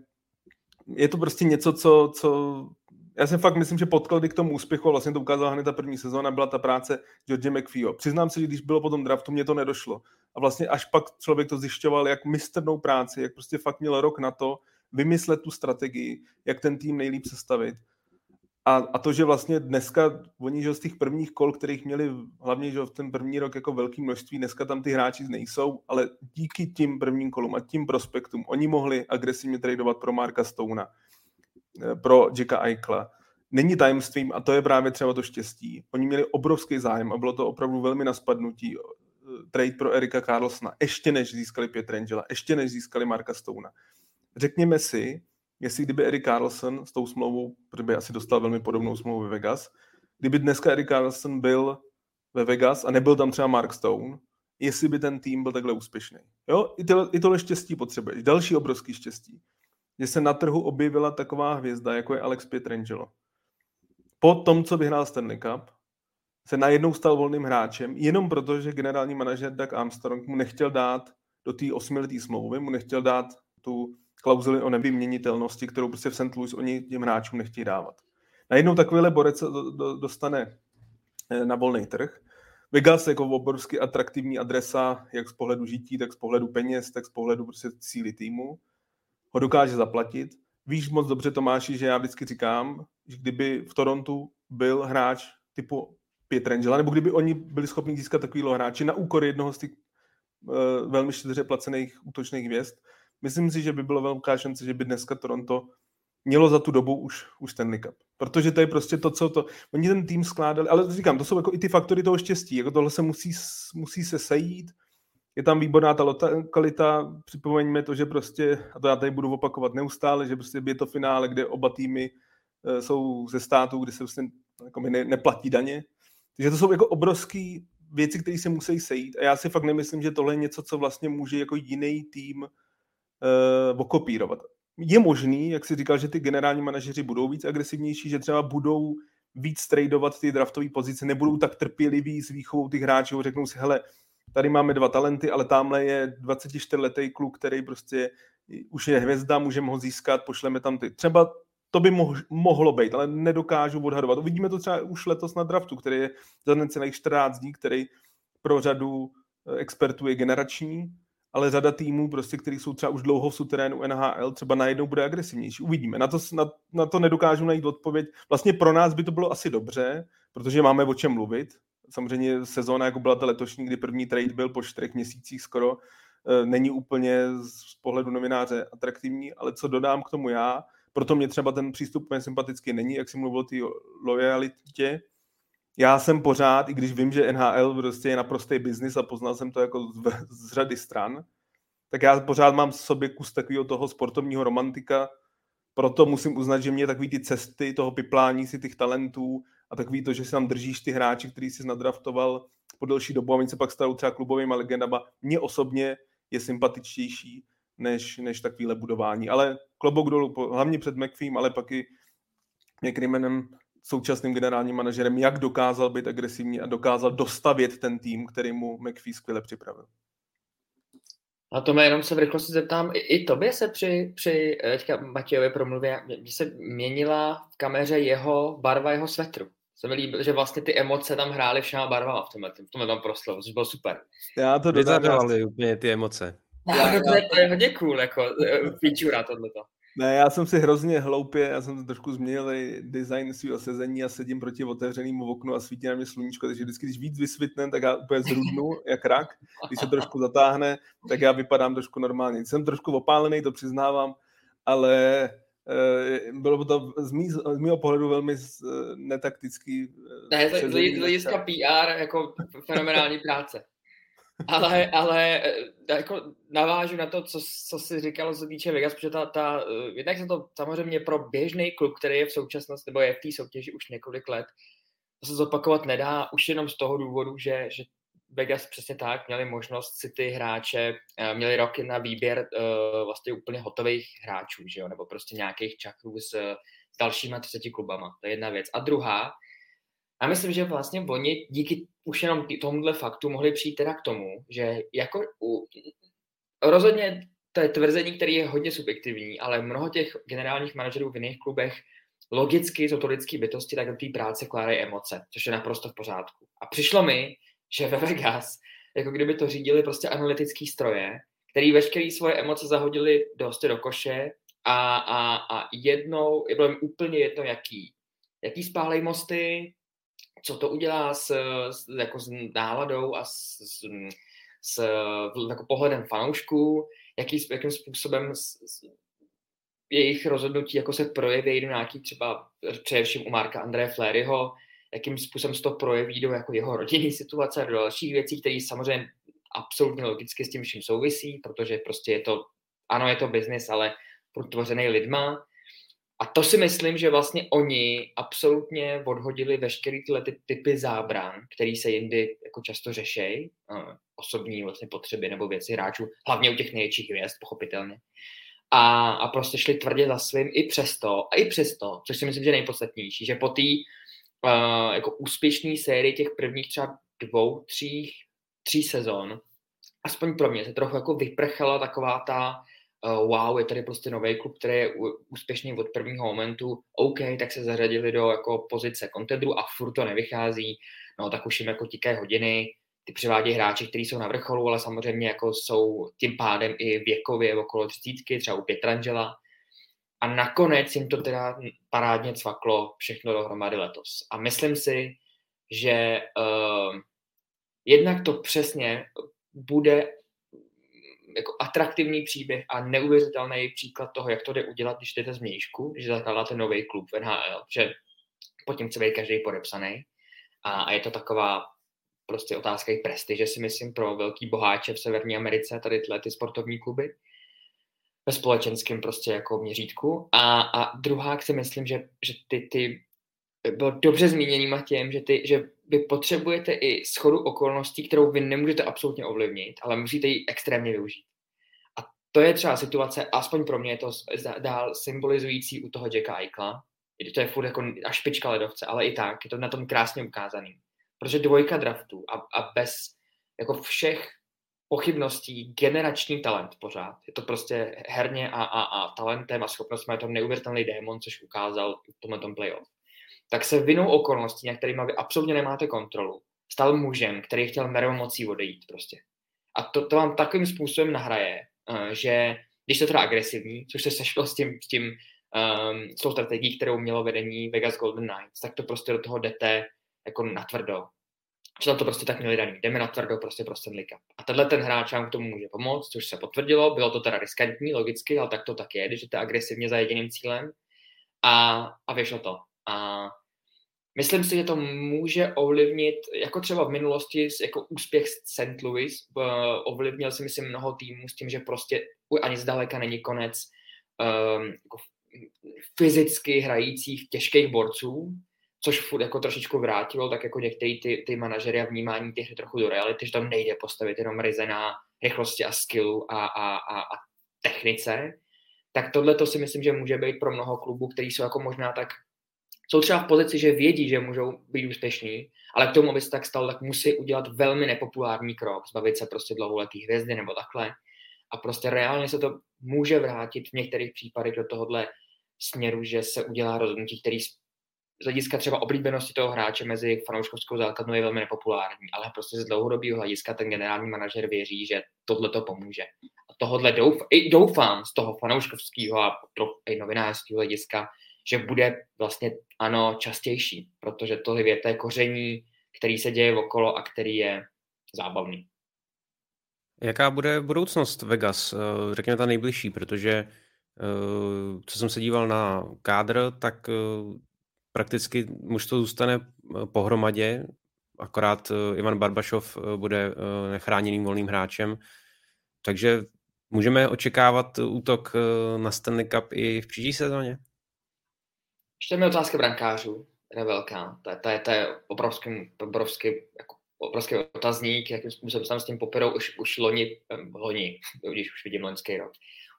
je to prostě něco, co, co já si fakt myslím, že podklady k tomu úspěchu, vlastně to ukázala hned ta první sezóna, byla ta práce George McPhee. Přiznám se, že když bylo po tom draftu, mě to nedošlo. A vlastně až pak člověk to zjišťoval, jak mistrnou práci, jak prostě fakt měl rok na to vymyslet tu strategii, jak ten tým nejlíp sestavit. A, a to, že vlastně dneska oni že z těch prvních kol, kterých měli hlavně že v ten první rok jako velké množství, dneska tam ty hráči nejsou, ale díky tím prvním kolům a tím prospektům oni mohli agresivně tradovat pro Marka Stouna, eh, pro Jacka Eichla. Není tajemstvím a to je právě třeba to štěstí. Oni měli obrovský zájem a bylo to opravdu velmi na spadnutí eh, trade pro Erika Carlsona, ještě než získali Pietrangela, ještě než získali Marka Stouna. Řekněme si, jestli kdyby Erik Carlson s tou smlouvou, protože by asi dostal velmi podobnou smlouvu ve Vegas, kdyby dneska Erik Carlson byl ve Vegas a nebyl tam třeba Mark Stone, jestli by ten tým byl takhle úspěšný. Jo, i, to, i tohle štěstí potřebuješ. Další obrovský štěstí, že se na trhu objevila taková hvězda, jako je Alex Pietrangelo. Po tom, co vyhrál Stanley Cup, se najednou stal volným hráčem, jenom proto, že generální manažer Doug Armstrong mu nechtěl dát do té osmileté smlouvy, mu nechtěl dát tu klauzuli o nevyměnitelnosti, kterou prostě v St. Louis oni těm hráčům nechtějí dávat. Najednou takovýhle borec dostane eh, na volný trh. Vegas jako obrovsky atraktivní adresa, jak z pohledu žití, tak z pohledu peněz, tak z pohledu prostě síly týmu. Ho dokáže zaplatit. Víš moc dobře, Tomáši, že já vždycky říkám, že kdyby v Torontu byl hráč typu Pietrangela, nebo kdyby oni byli schopni získat takovýhle hráči na úkor jednoho z těch uh, velmi čtyře placených útočných hvězd, myslím si, že by byla velká šance, že by dneska Toronto mělo za tu dobu už, už Stanley Cup. Protože to je prostě to, co to... Oni ten tým skládali, ale říkám, to jsou jako i ty faktory toho štěstí. Jako tohle se musí, musí se sejít. Je tam výborná ta lokalita. Připomeňme to, že prostě, a to já tady budu opakovat neustále, že prostě je to finále, kde oba týmy eh, jsou ze států, kde se prostě jako ne, neplatí daně. Takže to jsou jako obrovské věci, které se musí sejít. A já si fakt nemyslím, že tohle je něco, co vlastně může jako jiný tým uh, okopírovat. Je možný, jak si říkal, že ty generální manažeři budou víc agresivnější, že třeba budou víc tradovat ty draftové pozice, nebudou tak trpěliví s výchovou těch hráčů, řeknou si, hele, tady máme dva talenty, ale tamhle je 24-letý kluk, který prostě už je hvězda, můžeme ho získat, pošleme tam ty. Třeba to by moh- mohlo být, ale nedokážu odhadovat. Uvidíme to třeba už letos na draftu, který je za necelých 14 dní, který pro řadu eh, expertů je generační ale řada týmů, prostě, který jsou třeba už dlouho v suterénu NHL, třeba najednou bude agresivnější. Uvidíme. Na to, na, na to nedokážu najít odpověď. Vlastně pro nás by to bylo asi dobře, protože máme o čem mluvit. Samozřejmě sezóna, jako byla ta letošní, kdy první trade byl po čtyřech měsících skoro, e, není úplně z pohledu novináře atraktivní, ale co dodám k tomu já, proto mě třeba ten přístup sympatický není, jak jsem mluvil o té lojalitě, já jsem pořád, i když vím, že NHL prostě je naprostý biznis a poznal jsem to jako z, z řady stran, tak já pořád mám v sobě kus takového toho sportovního romantika, proto musím uznat, že mě takový ty cesty toho piplání si těch talentů a takový to, že si tam držíš ty hráči, který jsi nadraftoval po delší dobu a oni se pak stanou třeba klubovými legendama. Mně osobně je sympatičtější než, než takovýhle budování. Ale klobouk dolů, hlavně před McPhee, ale pak i McRimanem, současným generálním manažerem, jak dokázal být agresivní a dokázal dostavět ten tým, který mu McPhee skvěle připravil. A to mě jenom se v rychlosti zeptám, i, i tobě se při, při eh, teďka Matějovi promluvě, že se měnila v kameře jeho barva jeho svetru. Se mi líbilo, že vlastně ty emoce tam hrály všema barvama v tomhle, v tomhle tam proslovu, což bylo super. Já to dodám. úplně ty emoce. Já, já, to, je, to je hodně cool, jako eh, feature tohleto. Ne, já jsem si hrozně hloupě, já jsem trošku změnil design svého sezení a sedím proti otevřenému oknu a svítí na mě sluníčko, takže vždycky, když víc vysvětnem, tak já úplně zrudnu, jak rak. Když se trošku zatáhne, tak já vypadám trošku normálně. Jsem trošku opálený, to přiznávám, ale e, bylo to z, mý, z mého pohledu velmi z, e, netaktický. E, ne, z hlediska PR jako fenomenální práce ale, ale eh, jako navážu na to, co, co jsi říkal, co týče Vegas, protože ta, ta, eh, jednak se to samozřejmě pro běžný klub, který je v současnosti, nebo je v té soutěži už několik let, to se zopakovat nedá už jenom z toho důvodu, že, že Vegas přesně tak, měli možnost si ty hráče, eh, měli roky na výběr vlastně úplně hotových hráčů, že jo? nebo prostě nějakých čakrů s, s dalšíma 30 klubama. To je jedna věc. A druhá, a myslím, že vlastně oni díky už jenom tomuhle faktu mohli přijít teda k tomu, že jako u, rozhodně to je tvrzení, který je hodně subjektivní, ale mnoho těch generálních manažerů v jiných klubech logicky, jsou to lidské bytosti, tak do té práce kládají emoce, což je naprosto v pořádku. A přišlo mi, že ve Vegas, jako kdyby to řídili prostě analytický stroje, který veškeré svoje emoce zahodili dosti do koše a, a, a jednou, bylo jim úplně jedno, jaký. Jaký spálej mosty, co to udělá s, s, jako s náladou a s, s, s jako pohledem fanoušků, jaký, jakým způsobem s, s, jejich rozhodnutí jako se projeví do nějaký třeba především u Marka André Fleryho, jakým způsobem se to projeví do jako jeho rodinné situace a do dalších věcí, které samozřejmě absolutně logicky s tím vším souvisí, protože prostě je to, ano, je to biznis, ale protvořený lidma a to si myslím, že vlastně oni absolutně odhodili veškeré tyhle ty typy zábran, které se jindy jako často řešejí, osobní vlastně potřeby nebo věci hráčů, hlavně u těch největších hvězd, pochopitelně. A, a prostě šli tvrdě za svým i přesto, a i přesto, což si myslím, že je nejpodstatnější, že po té uh, jako úspěšné sérii těch prvních třeba dvou, tří, tří sezon, aspoň pro mě se trochu jako vyprchala taková ta wow, je tady prostě nový klub, který je úspěšný od prvního momentu, OK, tak se zařadili do jako pozice kontendru a furt to nevychází, no tak už jim jako tikají hodiny, ty přivádějí hráči, kteří jsou na vrcholu, ale samozřejmě jako jsou tím pádem i věkově okolo třicítky, třeba u Pietrangela. A nakonec jim to teda parádně cvaklo všechno dohromady letos. A myslím si, že uh, jednak to přesně bude jako atraktivní příběh a neuvěřitelný příklad toho, jak to jde udělat, když jdete z mějšku, když zakládáte nový klub v NHL, že pod tím chce být každý podepsaný. A, a je to taková prostě otázka i prestiže, si myslím, pro velký boháče v Severní Americe, tady tyhle ty sportovní kluby ve společenském prostě jako měřítku. A, a druhá si myslím, že, že ty, ty bylo dobře zmíněný Matějem, že, ty, že vy potřebujete i schodu okolností, kterou vy nemůžete absolutně ovlivnit, ale musíte ji extrémně využít. A to je třeba situace, aspoň pro mě je to dál symbolizující u toho Jacka Eichla, to je furt jako až špička ledovce, ale i tak, je to na tom krásně ukázaný. Protože dvojka draftů a, a bez jako všech pochybností generační talent pořád. Je to prostě herně a, a, a talentem a schopnostmi je to neuvěřitelný démon, což ukázal v tomhle tom playoff tak se vinou okolností, na kterými vy absolutně nemáte kontrolu, stal mužem, který chtěl merou mocí odejít prostě. A to, to vám takovým způsobem nahraje, uh, že když to teda agresivní, což se sešlo s tím, s tím um, s tou strategií, kterou mělo vedení Vegas Golden Knights, tak to prostě do toho jdete jako natvrdo. Že tam to prostě tak měli daný. Jdeme na tvrdo prostě pro Stanley Cup. A tenhle ten hráč vám k tomu může pomoct, což se potvrdilo. Bylo to teda riskantní, logicky, ale tak to tak je, když jdete agresivně za jediným cílem. A, a vyšlo to. A Myslím si, že to může ovlivnit, jako třeba v minulosti, jako úspěch St. Louis, ovlivnil si myslím mnoho týmů s tím, že prostě ani zdaleka není konec um, jako fyzicky hrajících těžkých borců, což furt jako trošičku vrátilo, tak jako některý ty, ty manažery a vnímání těch trochu do reality, že tam nejde postavit jenom ryze na rychlosti a skillu a, a, a, a technice, tak tohle to si myslím, že může být pro mnoho klubů, který jsou jako možná tak, jsou třeba v pozici, že vědí, že můžou být úspěšní, ale k tomu, aby se tak stalo, tak musí udělat velmi nepopulární krok, zbavit se prostě dlouholetý hvězdy nebo takhle. A prostě reálně se to může vrátit v některých případech do tohohle směru, že se udělá rozhodnutí, který z hlediska třeba oblíbenosti toho hráče mezi fanouškovskou základnou je velmi nepopulární, ale prostě z dlouhodobého hlediska ten generální manažer věří, že tohle to pomůže. A tohle douf, doufám z toho fanouškovského a i novinářského hlediska, že bude vlastně ano častější, protože to je té koření, který se děje okolo a který je zábavný. Jaká bude budoucnost Vegas? Eh, řekněme ta nejbližší, protože eh, co jsem se díval na kádr, tak eh, prakticky to zůstane pohromadě, akorát Ivan Barbašov bude nechráněným volným hráčem. Takže můžeme očekávat útok na Stanley Cup i v příští sezóně? Ještě mi otázka brankářů, je velká. To to je, to je obrovský, obrovský, jako, obrovský otazník, jakým způsobem jsem s tím popirou už, už loni, loni, když už vidím loňský rok.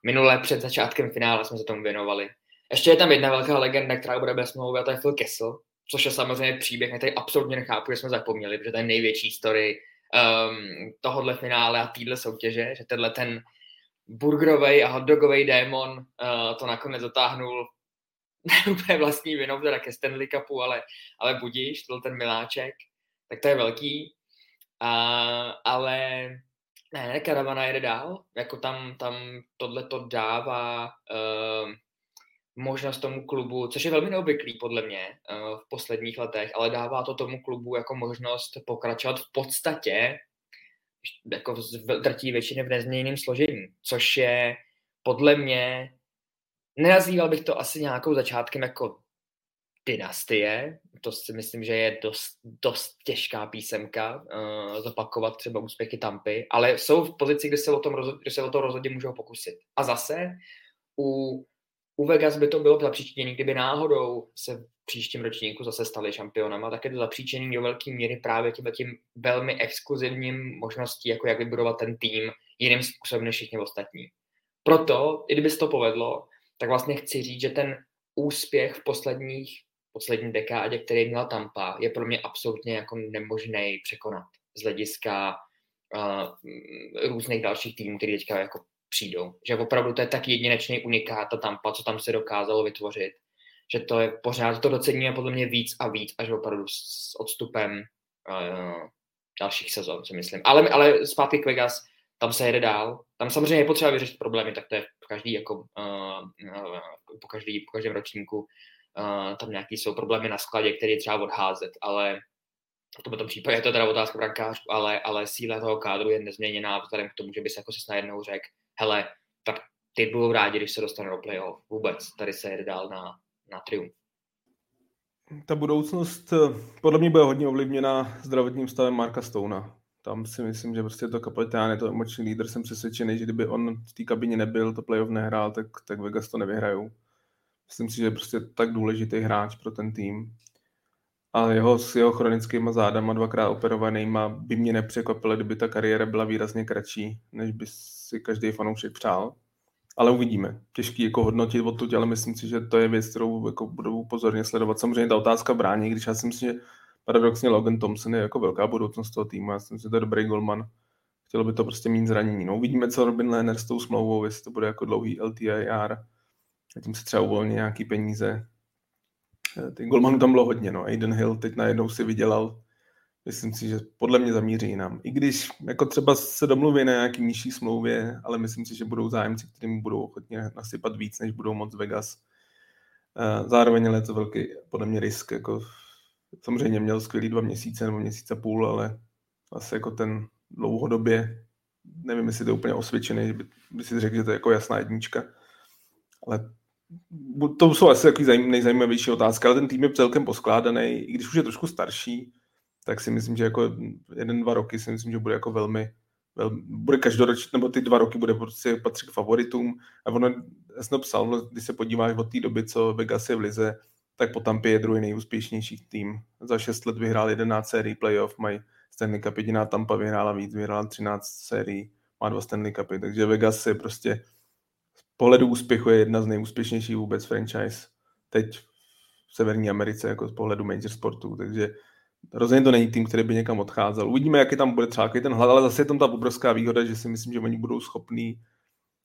Minule před začátkem finále jsme se tomu věnovali. Ještě je tam jedna velká legenda, která bude bez smlouvy, a to je Phil Kessel, což je samozřejmě příběh, který absolutně nechápu, že jsme zapomněli, protože to je největší story um, tohohle finále a téhle soutěže, že tenhle ten burgerový a hotdogový démon uh, to nakonec dotáhnul ne úplně vlastní vinou teda ke Stanley Cupu, ale, ale budíš, to ten miláček, tak to je velký. A, ale ne, karavana jede dál, jako tam, tam tohle to dává uh, možnost tomu klubu, což je velmi neobvyklý podle mě uh, v posledních letech, ale dává to tomu klubu jako možnost pokračovat v podstatě jako v drtí většiny v nezměněném složení, což je podle mě Nenazýval bych to asi nějakou začátkem jako dynastie, to si myslím, že je dost, dost těžká písemka uh, zopakovat třeba úspěchy Tampy, ale jsou v pozici, kde se o tom, rozhod, kde se o to rozhodně můžou pokusit. A zase u, u Vegas by to bylo zapříčenění, kdyby náhodou se v příštím ročníku zase stali šampionama, tak je to zapříčenění do velké míry právě tím, tím velmi exkluzivním možností, jako jak vybudovat ten tým jiným způsobem než všichni ostatní. Proto, i kdyby se to povedlo, tak vlastně chci říct, že ten úspěch v posledních, poslední dekádě, který měla Tampa, je pro mě absolutně jako nemožný překonat z hlediska uh, různých dalších týmů, které teďka jako přijdou. Že opravdu to je tak jedinečný unikát ta Tampa, co tam se dokázalo vytvořit, že to je pořád, to doceníme podle mě víc a víc, až opravdu s odstupem uh, dalších sezon, si myslím. Ale, ale zpátky k Vegas, tam se jede dál. Tam samozřejmě je potřeba vyřešit problémy, tak to je každý, jako, uh, po, každý, po každém ročníku uh, tam nějaký jsou problémy na skladě, které je třeba odházet, ale v tomto případě je to teda otázka brankářů, ale, ale síla toho kádru je nezměněná vzhledem k tomu, že by se jako si najednou řekl, hele, tak ty budou rádi, když se dostane do playoff. Vůbec, tady se jede dál na, na triumf. Ta budoucnost podle mě bude hodně ovlivněna zdravotním stavem Marka Stouna tam si myslím, že prostě to kapitán je to emoční lídr, jsem přesvědčený, že kdyby on v té kabině nebyl, to playoff nehrál, tak, tak Vegas to nevyhrajou. Myslím si, že je prostě tak důležitý hráč pro ten tým. A jeho s jeho chronickýma zádama, dvakrát operovanýma, by mě nepřekvapilo, kdyby ta kariéra byla výrazně kratší, než by si každý fanoušek přál. Ale uvidíme. Těžký jako hodnotit odtud, ale myslím si, že to je věc, kterou jako budou pozorně sledovat. Samozřejmě ta otázka brání, když já si myslím, že paradoxně Logan Thompson je jako velká budoucnost toho týmu. Já si že to je dobrý golman. Chtělo by to prostě mít zranění. No, uvidíme, co Robin Lehner s tou smlouvou, jestli to bude jako dlouhý LTIR. A tím se třeba uvolní nějaký peníze. Eh, ty golmanů tam bylo hodně, no. Aiden Hill teď najednou si vydělal. Myslím si, že podle mě zamíří jinam. I když jako třeba se domluví na nějaký nižší smlouvě, ale myslím si, že budou zájemci, kterým budou ochotně nasypat víc, než budou moc Vegas. Eh, zároveň je to velký, podle mě, risk. Jako samozřejmě měl skvělý dva měsíce nebo měsíce půl, ale asi jako ten dlouhodobě, nevím, jestli to je úplně osvědčený, že by, by si řekl, že to je jako jasná jednička, ale to jsou asi takový zajím, nejzajímavější otázka, ale ten tým je celkem poskládaný, i když už je trošku starší, tak si myslím, že jako jeden, dva roky si myslím, že bude jako velmi, velmi bude každoročně, nebo ty dva roky bude prostě patřit k favoritům. A ono, já jsem to psal, když se podíváš od té doby, co Vegas je v lize, tak po Tampě je druhý nejúspěšnější tým. Za 6 let vyhrál 11 sérií playoff, mají Stanley Cup, jediná Tampa vyhrála víc, vyhrála 13 sérií, má dva Stanley Cupy, takže Vegas je prostě z pohledu úspěchu je jedna z nejúspěšnějších vůbec franchise teď v Severní Americe, jako z pohledu major sportů, takže rozhodně to není tým, který by někam odcházel. Uvidíme, jaký tam bude třeba ten hlad, ale zase je tam ta obrovská výhoda, že si myslím, že oni budou schopní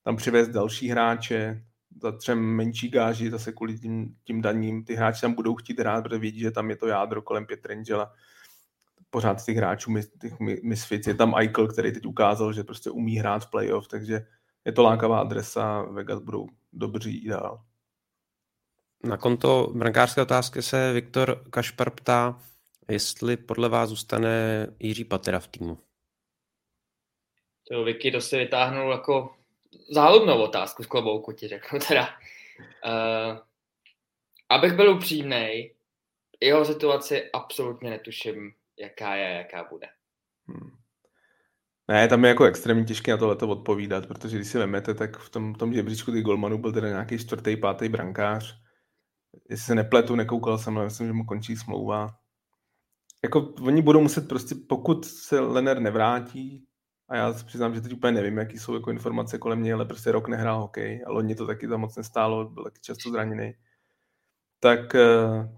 tam přivést další hráče, za třem menší gáži, zase kvůli tím, tím daním. Ty hráči tam budou chtít hrát, protože vidí, že tam je to jádro kolem Pietrangela. Pořád z těch hráčů, těch Misfits, je tam Eichel, který teď ukázal, že prostě umí hrát v playoff, takže je to lákavá adresa, Vegas budou dobří i dál. Na konto brankářské otázky se Viktor Kašpar ptá, jestli podle vás zůstane Jiří Patera v týmu. To Vicky to si vytáhnul jako záludnou otázku z klobouku, ti řeknu teda. Uh, abych byl upřímný, jeho situaci absolutně netuším, jaká je, jaká bude. Hmm. Ne, tam je jako extrémně těžké na tohleto odpovídat, protože když si vezmete, tak v tom, tom žebříčku těch golmanů byl teda nějaký čtvrtý, pátý brankář. Jestli se nepletu, nekoukal jsem, ale myslím, že mu končí smlouva. Jako oni budou muset prostě, pokud se Lener nevrátí, a já se přiznám, že teď úplně nevím, jaký jsou jako informace kolem mě, ale prostě rok nehrál hokej a loni to taky tam moc nestálo, byl taky často zraněný. Tak, eh,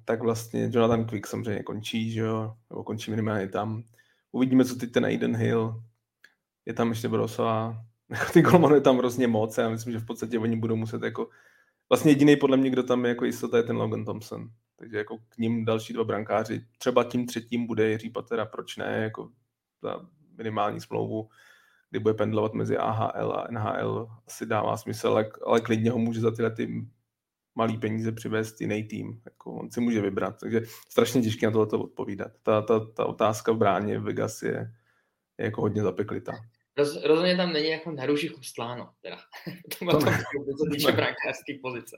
tak vlastně Jonathan Quick samozřejmě končí, že jo, nebo končí minimálně tam. Uvidíme, co teď ten Aiden Hill, je tam ještě Brosová, jako ty golmanů je tam hrozně moc a já myslím, že v podstatě oni budou muset jako, vlastně jediný podle mě, kdo tam je jako jistota, je ten Logan Thompson. Takže jako k ním další dva brankáři, třeba tím třetím bude Jiří Patera, proč ne, jako za minimální smlouvu, kdy bude pendlovat mezi AHL a NHL, asi dává smysl, ale, ale klidně ho může za tyhle ty malý peníze přivést jiný tým. Jako on si může vybrat, takže strašně těžké na tohle odpovídat. Ta, ta, ta otázka v bráně v Vegas je, je jako hodně zapeklitá. Roz, rozhodně tam není jako na růži chustláno, teda. to má to, co týče brankářské pozice.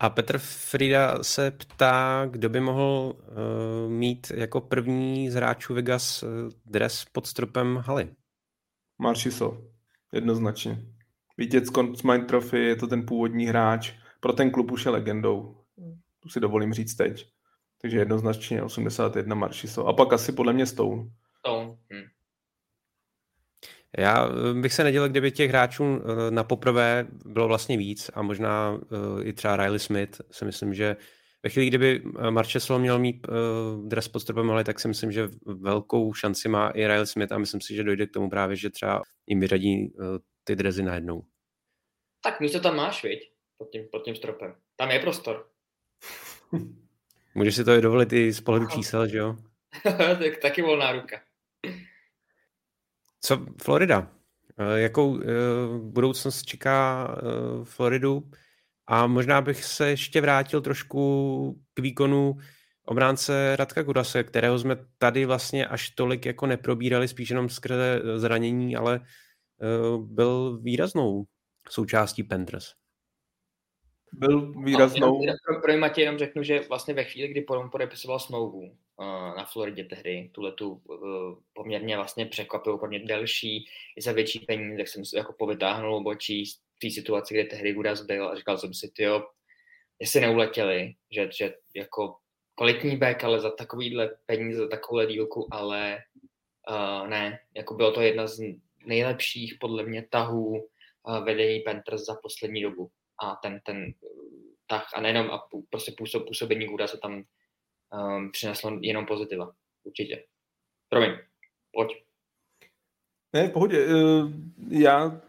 A Petr Frida se ptá, kdo by mohl uh, mít jako první z hráčů Vegas uh, dres pod stropem haly. Maršiso, jednoznačně. Vítěz Consmine Trophy je to ten původní hráč. Pro ten klub už je legendou. Tu si dovolím říct teď. Takže jednoznačně 81 Maršiso. A pak asi podle mě Stone. Já eh, bych se nedělal, kdyby těch hráčů eh, na poprvé bylo vlastně víc a možná eh, i třeba Riley Smith si myslím, že ve chvíli, kdyby Marcheslo měl mít dres pod stropem, ale tak si myslím, že velkou šanci má i Riley Smith a myslím si, že dojde k tomu právě, že třeba jim vyřadí ty drezy najednou. Tak místo tam máš, viď? Pod tím, pod tím stropem. Tam je prostor. Můžeš si to i dovolit i z pohledu čísel, že jo? tak taky volná ruka. Co Florida? Eh, jakou eh, budoucnost čeká eh, Floridu? A možná bych se ještě vrátil trošku k výkonu obránce Radka Gudase, kterého jsme tady vlastně až tolik jako neprobírali, spíš jenom skrze zranění, ale byl výraznou součástí Panthers. Byl výraznou. No, pro, pro Matěj jenom řeknu, že vlastně ve chvíli, kdy Porom podepisoval smlouvu, na Floridě tehdy, tuhle tu uh, poměrně vlastně překvapivou, mě delší, i za větší peníze, tak jsem si jako povytáhnul obočí z té situace, kde tehdy Gudas byl a říkal jsem si, jo, jestli neuletěli, že, že jako kvalitní back, ale za takovýhle peníze, za takovouhle dílku, ale uh, ne, jako bylo to jedna z nejlepších podle mě tahů uh, vedení Panthers za poslední dobu. A ten, ten tah, a nejenom a prostě působ, působení Guda se tam um, přineslo jenom pozitiva. Určitě. Promiň, pojď. Ne, v pohodě. Eh, já,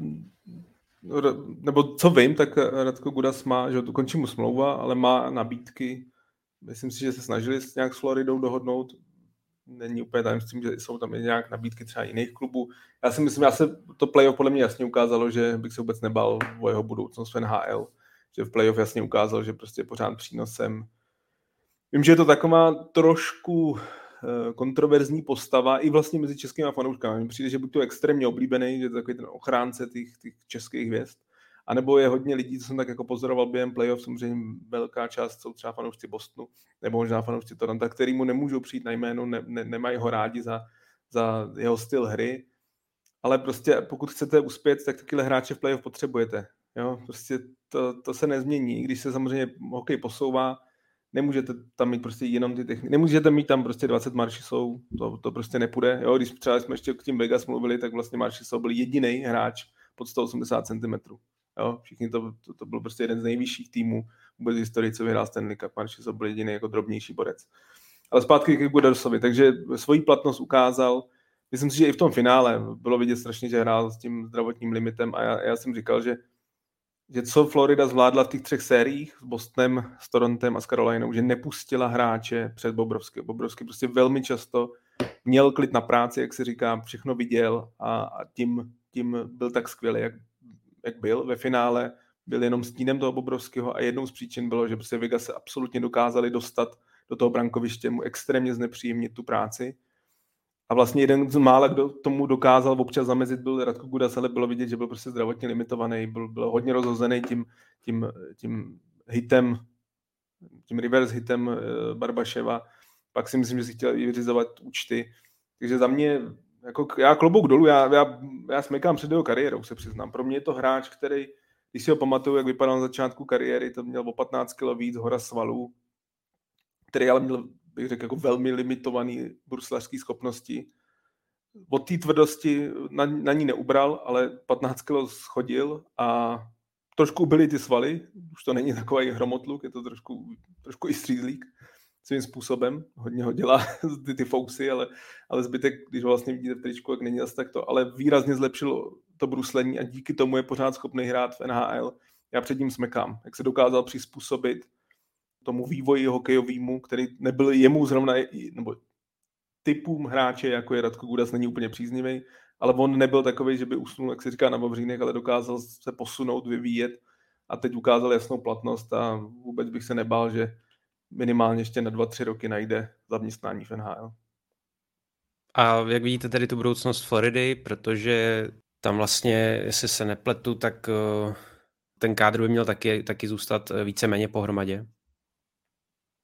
nebo co vím, tak Radko Gudas má, že končí mu smlouva, ale má nabídky. Myslím si, že se snažili nějak s Floridou dohodnout. Není úplně tajemstvím, že jsou tam i nějak nabídky třeba jiných klubů. Já si myslím, já se to playoff podle mě jasně ukázalo, že bych se vůbec nebal o jeho budoucnost v NHL. Že v playoff jasně ukázal, že prostě je pořád přínosem Vím, že je to taková trošku eh, kontroverzní postava i vlastně mezi českými fanouškami. Přijde, že buď to extrémně oblíbený, že je to takový ten ochránce těch, těch českých hvězd, anebo je hodně lidí, co jsem tak jako pozoroval během playoff, samozřejmě velká část jsou třeba fanoušci Bostonu, nebo možná fanoušci Toronto, který mu nemůžou přijít na jméno, ne, ne, nemají ho rádi za, za jeho styl hry, ale prostě pokud chcete uspět, tak takovýhle hráče v playoff potřebujete. Jo, prostě to, to se nezmění. Když se samozřejmě hokej posouvá, nemůžete tam mít prostě jenom ty techniky, nemůžete mít tam prostě 20 maršisou, to, to prostě nepůjde. Jo, když třeba jsme ještě k tím Vegas mluvili, tak vlastně maršisou byl jediný hráč pod 180 cm. Jo, všichni to, to, to, byl prostě jeden z nejvyšších týmů vůbec v historii, co vyhrál Stanley Cup. Maršisou byl jediný jako drobnější borec. Ale zpátky k Gudersovi, takže svoji platnost ukázal, myslím si, že i v tom finále bylo vidět strašně, že hrál s tím zdravotním limitem a já, já jsem říkal, že že co Florida zvládla v těch třech sériích s Bostonem, s Torontem a s Carolinou, že nepustila hráče před Bobrovský. Bobrovský prostě velmi často měl klid na práci, jak se říká, všechno viděl a, a tím, tím byl tak skvělý, jak, jak byl. Ve finále byl jenom stínem toho Bobrovského a jednou z příčin bylo, že prostě Vegas se absolutně dokázali dostat do toho brankoviště, mu extrémně znepříjemnit tu práci a vlastně jeden z mála, kdo tomu dokázal občas zamezit, byl Radko Gudas, ale bylo vidět, že byl prostě zdravotně limitovaný, byl, byl hodně rozhozený tím, tím, tím hitem, tím reverse hitem eh, Barbaševa. Pak si myslím, že si chtěl vyřizovat účty. Takže za mě, jako já klobouk dolů, já, já, já smekám před jeho kariérou, se přiznám. Pro mě je to hráč, který, když si ho pamatuju, jak vypadal na začátku kariéry, to měl o 15 kg víc, hora svalů, který ale měl bych řekl, jako velmi limitovaný bruslařský schopnosti. Od té tvrdosti na, na ní neubral, ale 15 kg schodil a trošku byly ty svaly, už to není takový hromotluk, je to trošku, trošku i střízlík svým způsobem, hodně ho dělá ty, ty fousy, ale, ale zbytek, když ho vlastně vidíte v tričku, jak není tak to, ale výrazně zlepšil to bruslení a díky tomu je pořád schopný hrát v NHL. Já před ním smekám, jak se dokázal přizpůsobit tomu vývoji hokejovému, který nebyl jemu zrovna, nebo typům hráče, jako je Radko Gudas, není úplně příznivý, ale on nebyl takový, že by usnul, jak se říká, na Vavřínek, ale dokázal se posunout, vyvíjet a teď ukázal jasnou platnost a vůbec bych se nebál, že minimálně ještě na dva, tři roky najde zaměstnání v NHL. A jak vidíte tedy tu budoucnost Floridy, protože tam vlastně, jestli se nepletu, tak eh, ten kádr by měl taky, taky zůstat eh, víceméně pohromadě.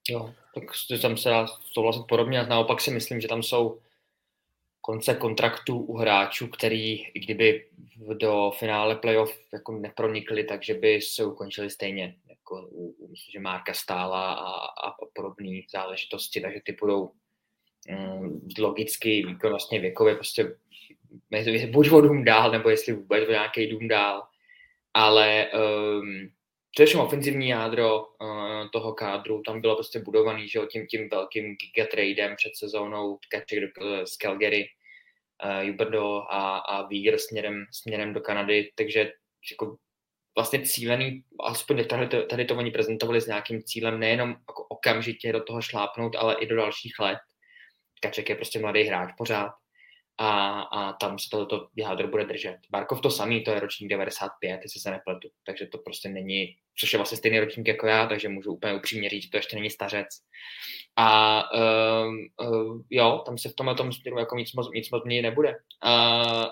Jo, tak tam se dá souhlasit podobně. Naopak si myslím, že tam jsou konce kontraktů u hráčů, který, i kdyby do finále playoff jako nepronikli, takže by se ukončili stejně, jako u, myslím, že Marka Stála a, a podobné záležitosti, takže ty budou um, logicky, výkonnostně, věkově, prostě buď o dům dál, nebo jestli vůbec o nějaký dům dál, ale um, především ofenzivní jádro uh, toho kádru. Tam bylo prostě budovaný, že tím, tím velkým gigatradem před sezónou Patrick z Calgary, uh, Huberdo a, a Vír směrem, směrem do Kanady, takže jako vlastně cílený, aspoň tady to, tady to oni prezentovali s nějakým cílem nejenom jako okamžitě do toho šlápnout, ale i do dalších let. Kaček je prostě mladý hráč pořád a, a tam se toto jádro bude držet. Barkov to samý, to je ročník 95, jestli se nepletu, takže to prostě není, což je vlastně stejný ročník jako já, takže můžu úplně upřímně říct, že to ještě není stařec. A uh, uh, jo, tam se v tomhle tom směru jako nic moc, nic moc nebude. Uh,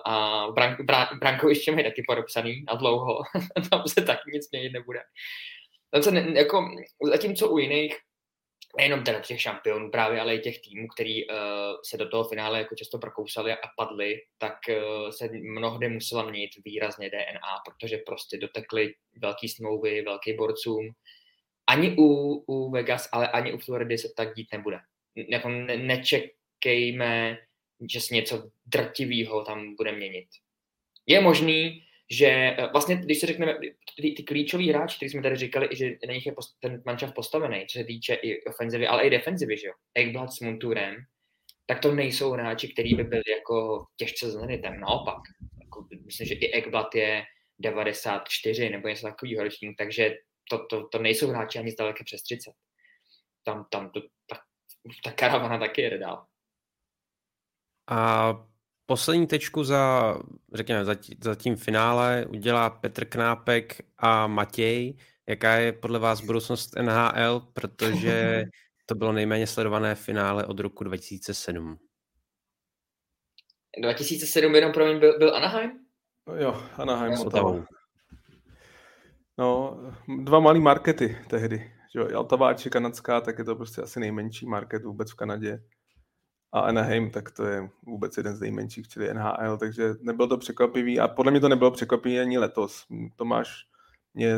a Brank, Branko ještě mají taky podepsaný na dlouho, tam se taky nic měnit nebude. Tam se ne, jako, zatímco u jiných nejenom teda těch šampionů právě, ale i těch týmů, který uh, se do toho finále jako často prokousali a padli, tak uh, se mnohdy musela měnit výrazně DNA, protože prostě dotekly velký smlouvy, velký borcům. Ani u, u Vegas, ale ani u Floridy se tak dít nebude. Jako ne, nečekejme, že se něco drtivého tam bude měnit. Je možný, že eh, vlastně, když se řekneme, ty, ty klíčoví hráči, který jsme tady říkali, že na nich je post, ten mančav postavený, co se týče i ofenzivy, ale i defenzivy, že jo, Ekblad s Monturem, tak to nejsou hráči, který by byli jako těžce zlenitem, naopak. Jako, myslím, že i Ekblad je 94 nebo něco takového ročník, takže to, to, to nejsou hráči ani zdaleka přes 30. Tam, tam to, ta, ta karavana taky jede dál. A Poslední tečku za, řekněme, za, za tím finále udělá Petr Knápek a Matěj. Jaká je podle vás budoucnost NHL, protože to bylo nejméně sledované finále od roku 2007. 2007 jenom pro mě byl, byl Anaheim? Jo, Anaheim s No, dva malý markety tehdy. Že Altavá je kanadská, tak je to prostě asi nejmenší market vůbec v Kanadě a Anaheim, tak to je vůbec jeden z nejmenších, čili NHL, takže nebylo to překvapivý a podle mě to nebylo překvapivý ani letos. Tomáš mě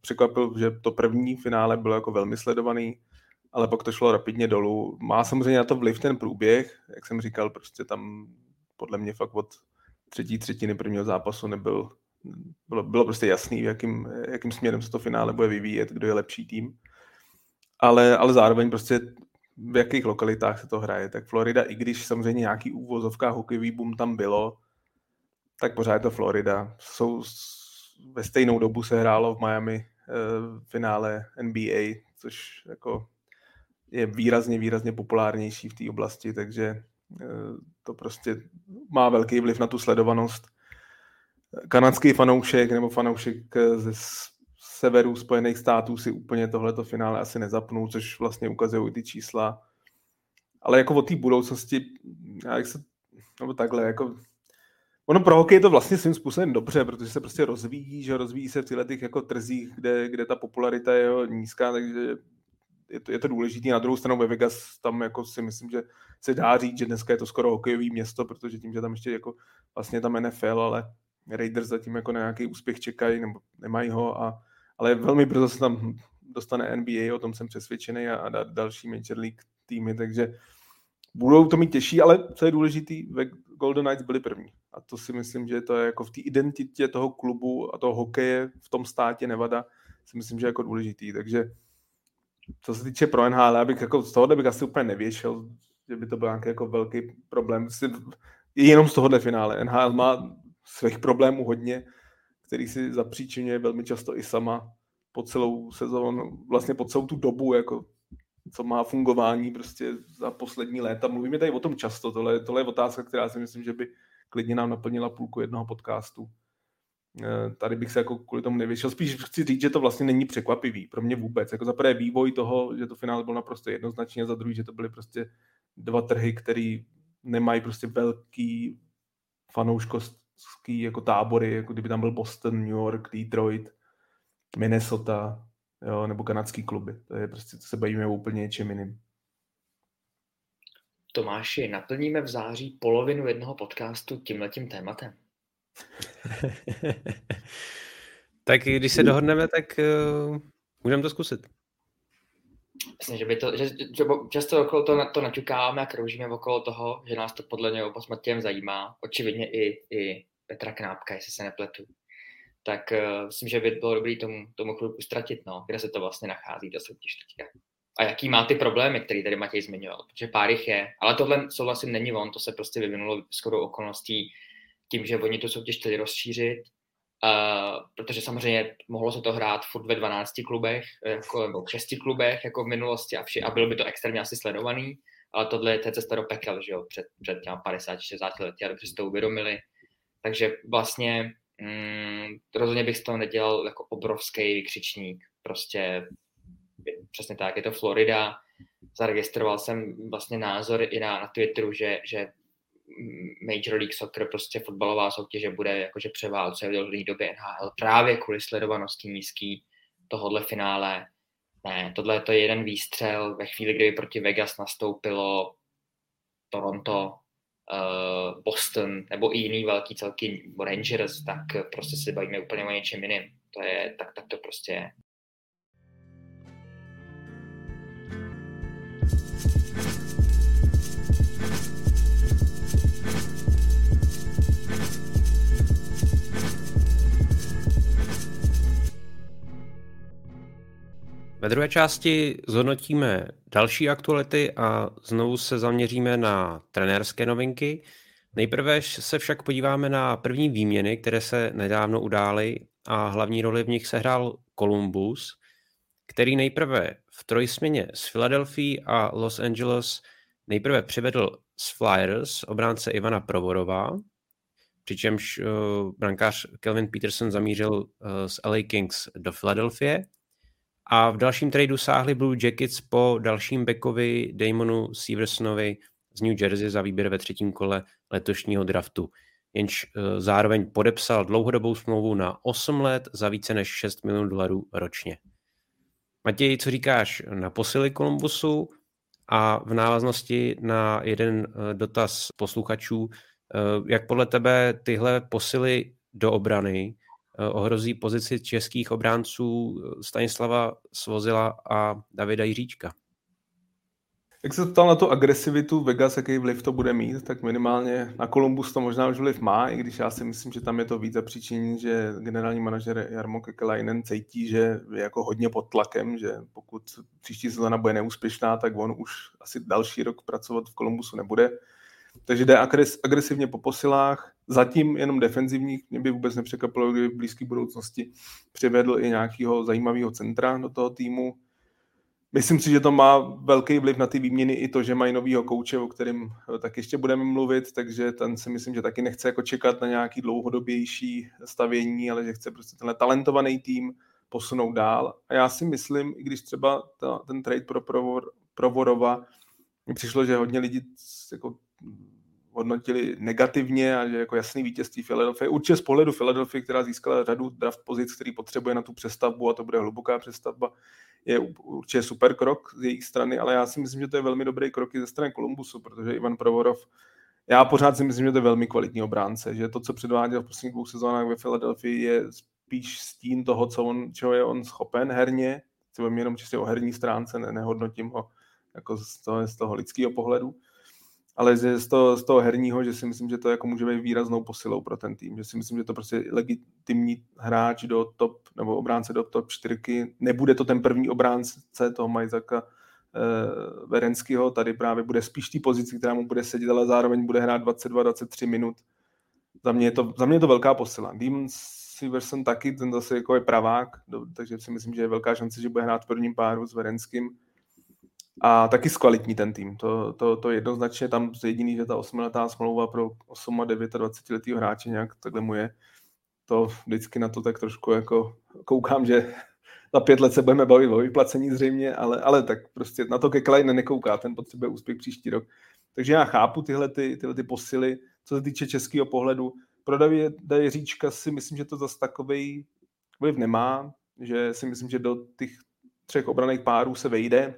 překvapil, že to první finále bylo jako velmi sledovaný, ale pak to šlo rapidně dolů. Má samozřejmě na to vliv ten průběh, jak jsem říkal, prostě tam podle mě fakt od třetí třetiny prvního zápasu nebyl, bylo, bylo prostě jasný, jakým, jakým směrem se to finále bude vyvíjet, kdo je lepší tým. Ale, ale zároveň prostě v jakých lokalitách se to hraje. Tak Florida, i když samozřejmě nějaký úvozovka hokejový boom tam bylo, tak pořád je to Florida. Jsou, ve stejnou dobu se hrálo v Miami eh, v finále NBA, což jako je výrazně, výrazně populárnější v té oblasti, takže eh, to prostě má velký vliv na tu sledovanost. Kanadský fanoušek nebo fanoušek ze severu Spojených států si úplně tohleto finále asi nezapnul, což vlastně ukazují ty čísla. Ale jako o té budoucnosti, jak se, nebo takhle, jako Ono pro hokej je to vlastně svým způsobem dobře, protože se prostě rozvíjí, že rozvíjí se v těchto těch jako trzích, kde, kde ta popularita je nízká, takže je to, je to důležité. Na druhou stranu ve Vegas tam jako si myslím, že se dá říct, že dneska je to skoro hokejový město, protože tím, že tam ještě jako vlastně tam NFL, ale Raiders zatím jako na nějaký úspěch čekají, nebo nemají ho, a, ale velmi brzo se tam dostane NBA, o tom jsem přesvědčený a, a další Major League týmy, takže budou to mít těžší, ale co je důležitý, Golden Knights byli první. A to si myslím, že to je jako v té identitě toho klubu a toho hokeje v tom státě Nevada, si myslím, že je jako důležitý. Takže co se týče pro NHL, abych jako z tohohle bych asi úplně nevěšel, že by to byl nějaký jako velký problém. Jenom z tohohle finále. NHL má svých problémů hodně, který si zapříčinuje velmi často i sama po celou sezónu, vlastně po celou tu dobu, jako co má fungování prostě za poslední léta. Mluvíme tady o tom často, tohle, tohle je otázka, která si myslím, že by klidně nám naplnila půlku jednoho podcastu. Eh, tady bych se jako kvůli tomu nevěšel. Spíš chci říct, že to vlastně není překvapivý pro mě vůbec. Jako za prvé vývoj toho, že to finále bylo naprosto jednoznačně, za druhý, že to byly prostě dva trhy, které nemají prostě velký fanouškovský jako tábory, jako kdyby tam byl Boston, New York, Detroit, Minnesota, jo, nebo kanadský kluby. To je prostě, to se bavíme o úplně něčem jiným. Tomáši, naplníme v září polovinu jednoho podcastu tímhletím tématem. tak když se dohodneme, tak uh, můžeme to zkusit. Myslím, že, by to, že, že často okolo to, to naťukáváme a kroužíme okolo toho, že nás to podle něho posmatěm zajímá. Očividně i, i Petra Knápka, jestli se nepletu. Tak uh, myslím, že by bylo dobré tomu, tomu chvilku ztratit, no, kde se to vlastně nachází, ta soutěž teďka. A jaký má ty problémy, které tady Matěj zmiňoval, protože pár jich je. Ale tohle souhlasím není on, to se prostě vyvinulo skoro okolností tím, že oni tu soutěž chtěli rozšířit, uh, protože samozřejmě mohlo se to hrát furt ve 12 klubech, jako, nebo v 6 klubech, jako v minulosti a, vši, a bylo by to extrémně asi sledovaný, ale tohle je cesta do pekel, že jo, před, před 50-60 lety, a dobře si to uvědomili. Takže vlastně mm, rozhodně bych z toho nedělal jako obrovský vykřičník, prostě přesně tak, je to Florida, zaregistroval jsem vlastně názor i na, na Twitteru, že, že Major League Soccer, prostě fotbalová soutěže bude jakože převálcuje v dlouhé době NHL právě kvůli sledovanosti nízký tohohle finále. Ne, tohle to je jeden výstřel. Ve chvíli, kdy proti Vegas nastoupilo Toronto, Boston nebo i jiný velký celky Rangers, tak prostě se bavíme úplně o něčem jiným. To je, tak, tak to prostě je. Ve druhé části zhodnotíme další aktuality a znovu se zaměříme na trenérské novinky. Nejprve se však podíváme na první výměny, které se nedávno udály a hlavní roli v nich sehrál Columbus, který nejprve v trojsměně s Philadelphia a Los Angeles nejprve přivedl z Flyers obránce Ivana Provorová, přičemž uh, brankář Kelvin Peterson zamířil uh, z LA Kings do Philadelphia a v dalším tradu sáhli Blue Jackets po dalším backovi Damonu Seversonovi z New Jersey za výběr ve třetím kole letošního draftu. Jenž uh, zároveň podepsal dlouhodobou smlouvu na 8 let za více než 6 milionů dolarů ročně. Matěj, co říkáš na posily Kolumbusu a v návaznosti na jeden uh, dotaz posluchačů, uh, jak podle tebe tyhle posily do obrany ohrozí pozici českých obránců Stanislava Svozila a Davida Jiříčka. Jak se ptal na tu agresivitu Vegas, jaký vliv to bude mít, tak minimálně na Columbus to možná už vliv má, i když já si myslím, že tam je to víc zapříčinění, že generální manažer Jarmo Kekelainen cítí, že je jako hodně pod tlakem, že pokud příští sezóna bude neúspěšná, tak on už asi další rok pracovat v Columbusu nebude. Takže jde agresivně po posilách, zatím jenom defenzivní, mě by vůbec nepřekvapilo, kdyby v blízké budoucnosti přivedl i nějakého zajímavého centra do toho týmu, Myslím si, že to má velký vliv na ty výměny i to, že mají novýho kouče, o kterém eh, tak ještě budeme mluvit, takže ten si myslím, že taky nechce jako čekat na nějaký dlouhodobější stavění, ale že chce prostě tenhle talentovaný tým posunout dál. A já si myslím, i když třeba ta, ten trade pro Provor, Provorova mi přišlo, že hodně lidí jako hodnotili negativně a že jako jasný vítězství Philadelphia. Určitě z pohledu Philadelphia, která získala řadu draft pozic, který potřebuje na tu přestavbu a to bude hluboká přestavba, je určitě super krok z jejich strany, ale já si myslím, že to je velmi dobrý krok i ze strany Kolumbusu, protože Ivan Provorov, já pořád si myslím, že to je velmi kvalitní obránce, že to, co předváděl v posledních dvou sezónách ve Philadelphia, je spíš stín toho, co on, čeho je on schopen herně, třeba jenom čistě o herní stránce, ne, nehodnotím ho jako z toho, z toho lidského pohledu, ale z toho, z toho herního, že si myslím, že to jako může být výraznou posilou pro ten tým, že si myslím, že to prostě legitimní hráč do top, nebo obránce do top čtyřky, nebude to ten první obránce toho Majzaka uh, Verenského, tady právě bude spíš té pozici, která mu bude sedět, ale zároveň bude hrát 22-23 minut. Za mě, je to, za mě je to velká posila. Demon Siverson taky, ten zase jako je pravák, takže si myslím, že je velká šance, že bude hrát v prvním páru s Verenským a taky zkvalitní ten tým. To, to, to jednoznačně tam jediný, že ta osmiletá smlouva pro 8 a 29 letého hráče nějak takhle mu je. To vždycky na to tak trošku jako koukám, že za pět let se budeme bavit o vyplacení zřejmě, ale, ale tak prostě na to ke Klein nekouká, ten potřebuje úspěch příští rok. Takže já chápu tyhle, ty, tyhle ty posily, co se týče českého pohledu. Pro Davida Jiříčka si myslím, že to zase takový vliv nemá, že si myslím, že do těch třech obraných párů se vejde,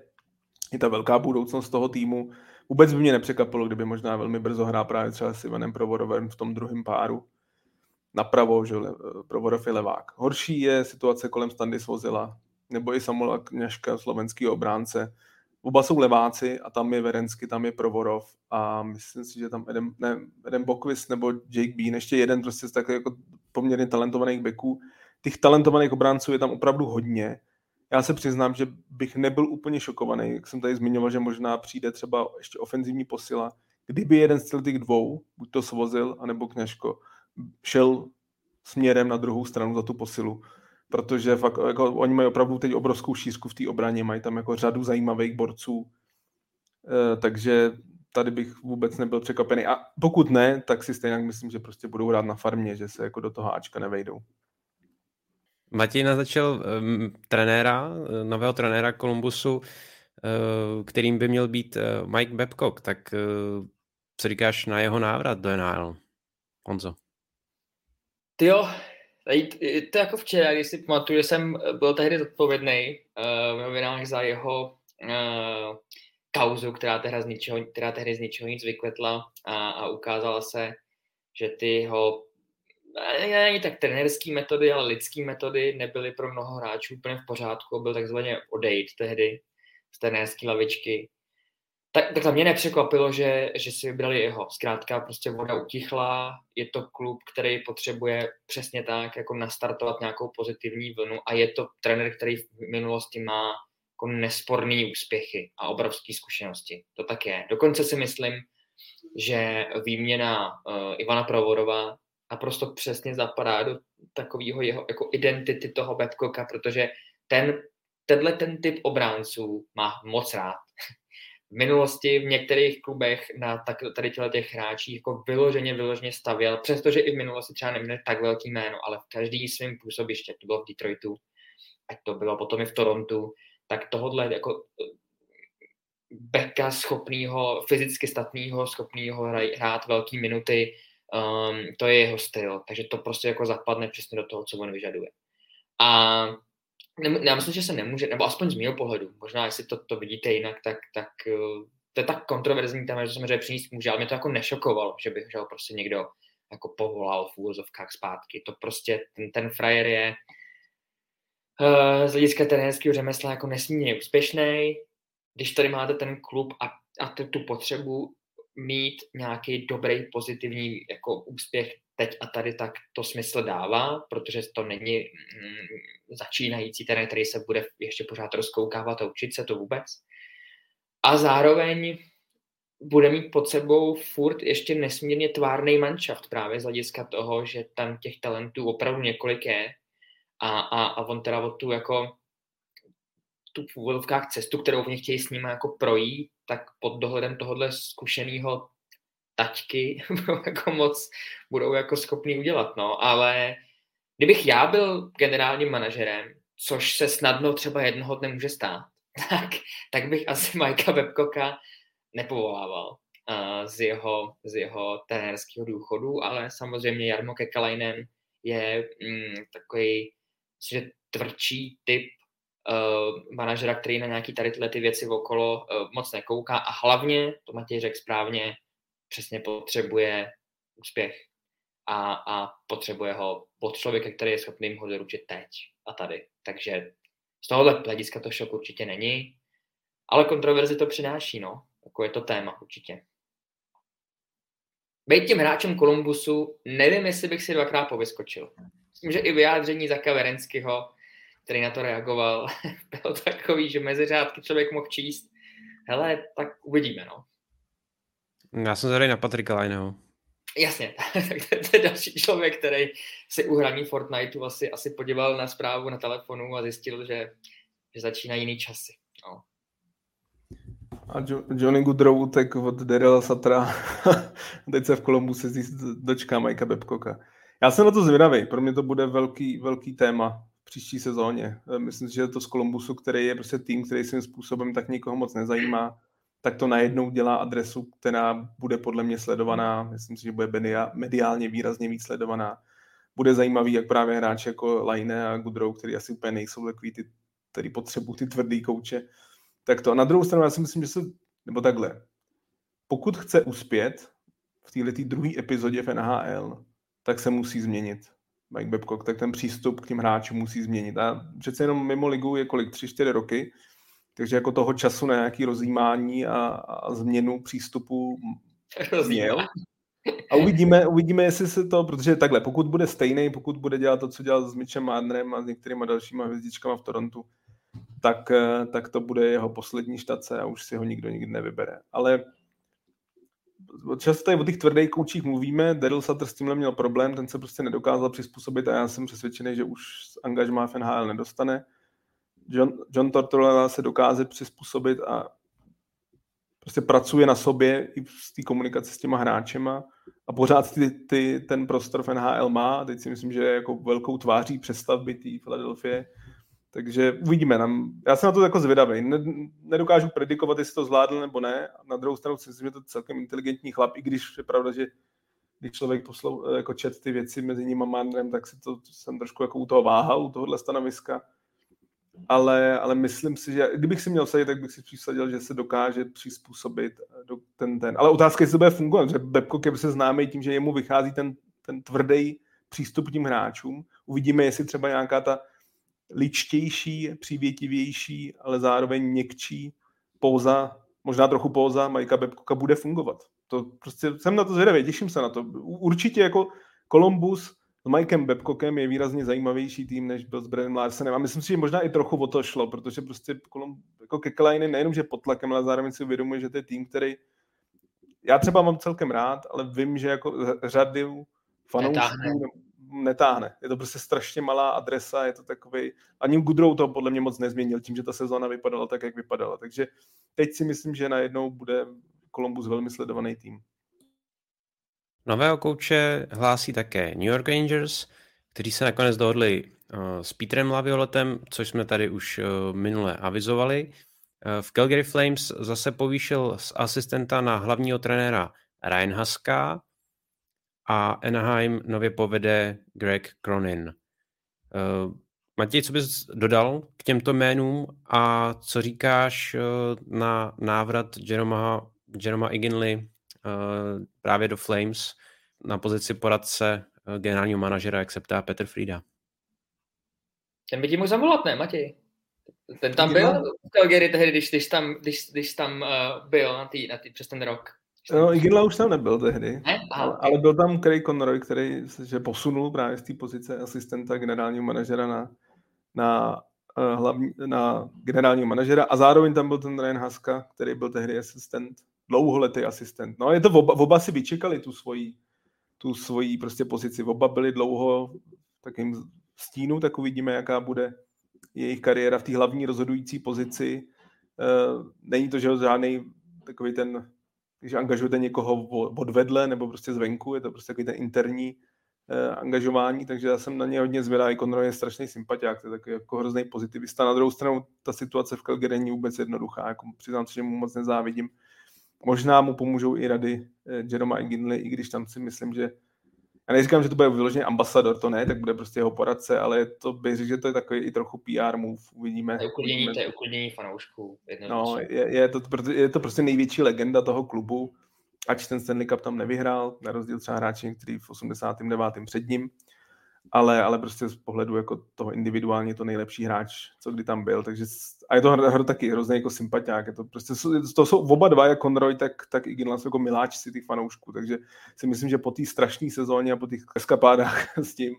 je ta velká budoucnost toho týmu. Vůbec by mě nepřekvapilo, kdyby možná velmi brzo hrál právě třeba s Ivanem Provorovem v tom druhém páru. Napravo, že Provorov je levák. Horší je situace kolem Standy Svozila, nebo i Samuela Kněžka, slovenský obránce. Oba jsou leváci a tam je Verensky, tam je Provorov a myslím si, že tam Edem, ne, Edem Bokvis nebo Jake Bean, ještě jeden prostě z takových jako poměrně talentovaných beků. Těch talentovaných obránců je tam opravdu hodně já se přiznám, že bych nebyl úplně šokovaný, jak jsem tady zmiňoval, že možná přijde třeba ještě ofenzivní posila, kdyby jeden z těch dvou, buď to svozil, anebo kněžko, šel směrem na druhou stranu za tu posilu, protože fakt, jako, oni mají opravdu teď obrovskou šířku v té obraně, mají tam jako řadu zajímavých borců, e, takže tady bych vůbec nebyl překvapený. A pokud ne, tak si stejně myslím, že prostě budou hrát na farmě, že se jako do toho Ačka nevejdou. Matěj naznačil um, trenéra, eh, nového trenéra Kolumbusu, uh, kterým by měl být uh, Mike Babcock. Tak uh, co říkáš na jeho návrat do NHL? Honzo. Ty jo, to jako včera, když si pamatuju, jsem byl tehdy zodpovědný uh, v novinách za jeho uh, kauzu, která tehdy z ničeho, která tehdy z ničeho nic vykvetla a, a ukázala se, že ty jeho ani tak trenerský metody, ale lidský metody nebyly pro mnoho hráčů úplně v pořádku. Byl takzvaně odejít tehdy z trenérské lavičky. Tak, tak mě nepřekvapilo, že, že si vybrali jeho. Zkrátka prostě voda utichla, je to klub, který potřebuje přesně tak jako nastartovat nějakou pozitivní vlnu a je to trenér, který v minulosti má jako nesporný úspěchy a obrovské zkušenosti. To tak je. Dokonce si myslím, že výměna uh, Ivana Provorova naprosto přesně zapadá do takového jeho jako identity toho Babcocka, protože ten, tenhle ten typ obránců má moc rád. V minulosti v některých klubech na tak, tady těchto těch hráčích jako vyloženě, vyloženě stavěl, přestože i v minulosti třeba neměl tak velký jméno, ale v každý svým působiště, to bylo v Detroitu, ať to bylo potom i v Torontu, tak tohodle jako beka schopného, fyzicky statného, schopného hrát velké minuty, Um, to je jeho styl, takže to prostě jako zapadne přesně do toho, co on vyžaduje. A ne, já myslím, že se nemůže, nebo aspoň z mého pohledu, možná jestli to, to vidíte jinak, tak, tak uh, to je tak kontroverzní téma, že to samozřejmě přinést může, ale mě to jako nešokovalo, že by ho prostě někdo jako povolal v úvozovkách zpátky. To prostě, ten, ten frajer je uh, z hlediska trenérského řemesla jako nesmírně úspěšný. Když tady máte ten klub a, a tu potřebu mít nějaký dobrý, pozitivní jako úspěch teď a tady, tak to smysl dává, protože to není mm, začínající ten, který se bude ještě pořád rozkoukávat a učit se to vůbec. A zároveň bude mít pod sebou furt ještě nesmírně tvárný manšaft právě z hlediska toho, že tam těch talentů opravdu několik je a, a, a on teda od tu jako tu v úvodovkách cestu, kterou nich chtějí s ním jako projít, tak pod dohledem tohohle zkušeného taťky jako moc, budou jako schopný udělat, no, ale kdybych já byl generálním manažerem, což se snadno třeba jednoho dne může stát, tak, tak bych asi Majka Webkoka nepovolával uh, z jeho, z jeho trenérského důchodu, ale samozřejmě Jarmo Kekalainen je mm, takový že tvrdší typ uh, manažera, který na nějaký tady tyhle ty věci okolo uh, moc nekouká a hlavně, to Matěj řekl správně, přesně potřebuje úspěch a, a potřebuje ho od člověka, který je schopný ho doručit teď a tady. Takže z tohohle hlediska to šok určitě není, ale kontroverzi to přináší, no. Jako je to téma určitě. Být tím hráčem Kolumbusu, nevím, jestli bych si dvakrát povyskočil. Myslím, že i vyjádření Zaka Verenského, který na to reagoval, bylo takový, že mezi řádky člověk mohl číst. Hele, tak uvidíme, no. Já jsem tady na Patrika Lineho. Jasně, tak to, to je další člověk, který si u hraní Fortniteu asi, asi podíval na zprávu na telefonu a zjistil, že, že začíná jiný časy. No. A jo, Johnny Goodrow utek od Daryla Satra. Teď se v Kolumbusu dočká Majka Bebkoka. Já jsem na to zvědavý. Pro mě to bude velký, velký téma příští sezóně. Myslím si, že to z Kolumbusu, který je prostě tým, který svým způsobem tak nikoho moc nezajímá, tak to najednou dělá adresu, která bude podle mě sledovaná. Myslím si, že bude mediálně výrazně víc sledovaná. Bude zajímavý, jak právě hráči jako Line a Goodrow, který asi úplně nejsou takový ty, který potřebují ty tvrdý kouče, tak to. A na druhou stranu já si myslím, že se, nebo takhle, pokud chce uspět v této druhé epizodě v NHL, tak se musí změnit. Mike Babcock, tak ten přístup k těm hráčům musí změnit. A přece jenom mimo ligu je kolik? 3-4 roky, takže jako toho času na nějaký rozjímání a, a změnu přístupu měl. A uvidíme, uvidíme, jestli se to, protože takhle, pokud bude stejný, pokud bude dělat to, co dělal s Mitchem Marnerem a s některýma dalšíma hvězdičkama v Torontu, tak, eh, tak to bude jeho poslední štace a už si ho nikdo nikdy nevybere. Ale často tady o těch tvrdých koučích mluvíme, Daryl Sutter s tímhle měl problém, ten se prostě nedokázal přizpůsobit a já jsem přesvědčený, že už angažmá v NHL nedostane. John, John Tortorella se dokáže přizpůsobit a prostě pracuje na sobě i v té komunikaci s těma hráčema a pořád ty, ty, ten prostor v NHL má. Teď si myslím, že je jako velkou tváří přestavby té Filadelfie. Takže uvidíme. Já jsem na to jako zvědavý. Nedokážu predikovat, jestli to zvládl nebo ne. Na druhou stranu si myslím, že to je celkem inteligentní chlap, i když je pravda, že když člověk poslou, jako čet ty věci mezi ním a Mandrem, tak si to jsem trošku jako u toho váhal, u tohohle stanoviska ale, ale myslím si, že kdybych si měl sadit, tak bych si přisadil, že se dokáže přizpůsobit do ten, ten. Ale otázka je, jestli to bude fungovat, že Bebko je se známý tím, že jemu vychází ten, ten tvrdý přístup k tím hráčům. Uvidíme, jestli třeba nějaká ta ličtější, přívětivější, ale zároveň měkčí pouza, možná trochu pouza Majka Bebkoka bude fungovat. To prostě jsem na to zvědavý, těším se na to. Určitě jako Columbus s Mikem Babcockem je výrazně zajímavější tým, než byl s Brennem Larsenem. A myslím si, že možná i trochu o to šlo, protože prostě kolem, jako Kekelainen nejenom, že pod tlakem, ale zároveň si uvědomuje, že to je tým, který já třeba mám celkem rád, ale vím, že jako řady fanoušků netáhne. Je to prostě strašně malá adresa, je to takový. Ani Gudrou to podle mě moc nezměnil tím, že ta sezóna vypadala tak, jak vypadala. Takže teď si myslím, že najednou bude Columbus velmi sledovaný tým. Nového kouče hlásí také New York Rangers, kteří se nakonec dohodli uh, s Petrem Lavioletem, což jsme tady už uh, minule avizovali. Uh, v Calgary Flames zase povýšil z asistenta na hlavního trenéra Ryan Haska a Anaheim nově povede Greg Cronin. Uh, Matěj, co bys dodal k těmto jménům a co říkáš na návrat Jeroma, Jeroma Iginley Eh, právě do Flames na pozici poradce eh, generálního manažera, jak se ptá Petr Frida. Ten by ti mohl zavolat, ne, Matěj? Ten tam byl v Calgary tehdy, když, když tam, když, když tam uh, byl na tý, na tý, přes ten rok. No, Iginla už tam nebyl tehdy, Ne? Aha, ale, ale byl tam Craig Conroy, který se že posunul právě z té pozice asistenta generálního manažera na, na, uh, hlavní, na generálního manažera a zároveň tam byl ten Ryan Haska, který byl tehdy asistent, dlouholetý asistent. No je to, oba, oba si vyčekali tu svoji, tu svoji prostě pozici. Oba byli dlouho v takým stínu, tak uvidíme, jaká bude jejich kariéra v té hlavní rozhodující pozici. Uh, není to, že žádný takový ten, když angažujete někoho od vedle nebo prostě zvenku, je to prostě takový ten interní uh, angažování, takže já jsem na ně hodně zvědavý. Conroy je strašný sympatiák, to je takový jako hrozný pozitivista. Na druhou stranu ta situace v Calgary není vůbec jednoduchá, jako přiznám se, že mu moc nezávidím. Možná mu pomůžou i rady uh, Jeroma Ginley, i když tam si myslím, že já neříkám, že to bude vyloženě ambasador, to ne, tak bude prostě jeho poradce, ale to bych řekl, že to je takový i trochu PR move, uvidíme. to je uklidnění, to je uklidnění fanoušků. No, je, je, to, je to prostě největší legenda toho klubu, ač ten Stanley Cup tam nevyhrál, na rozdíl třeba hráči, který v 89. před ním, ale, ale prostě z pohledu jako toho individuálně to nejlepší hráč, co kdy tam byl, takže a je to hra taky hrozně jako sympatiák, je to prostě, to jsou oba dva, jak Conroy, tak, tak i Ginlas jako miláčci těch fanoušků, takže si myslím, že po té strašné sezóně a po těch eskapádách s tím,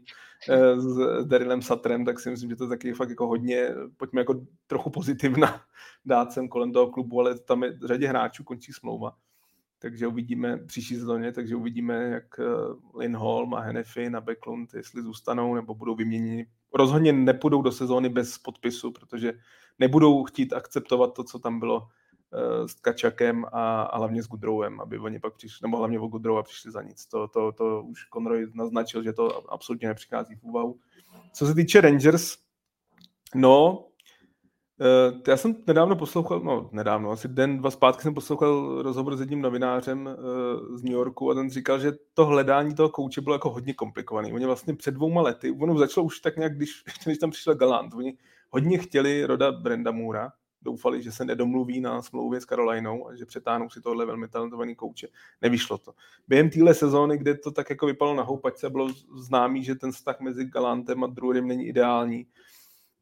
eh, s Darylem Satrem, tak si myslím, že to je taky fakt jako hodně, pojďme jako trochu pozitivna dát sem kolem toho klubu, ale tam je řadě hráčů končí smlouva takže uvidíme příští sezóně, takže uvidíme, jak eh, Lindholm a Hennefy na Backlund, jestli zůstanou nebo budou vyměněni. Rozhodně nepůjdou do sezóny bez podpisu, protože nebudou chtít akceptovat to, co tam bylo eh, s Kačakem a, a hlavně s Gudrowem, aby oni pak přišli, nebo hlavně o Gudrowa přišli za nic. To, to, to už Conroy naznačil, že to absolutně nepřichází v úvahu. Co se týče Rangers, no, Uh, já jsem nedávno poslouchal, no nedávno, asi den, dva zpátky jsem poslouchal rozhovor s jedním novinářem uh, z New Yorku a ten říkal, že to hledání toho kouče bylo jako hodně komplikovaný. Oni vlastně před dvouma lety, ono začalo už tak nějak, když, když tam přišel Galant, oni hodně chtěli roda Brenda Moora, doufali, že se nedomluví na smlouvě s Carolinou a že přetáhnou si tohle velmi talentovaný kouče. Nevyšlo to. Během téhle sezóny, kde to tak jako vypadalo na houpačce, bylo známý, že ten vztah mezi Galantem a Drurym není ideální,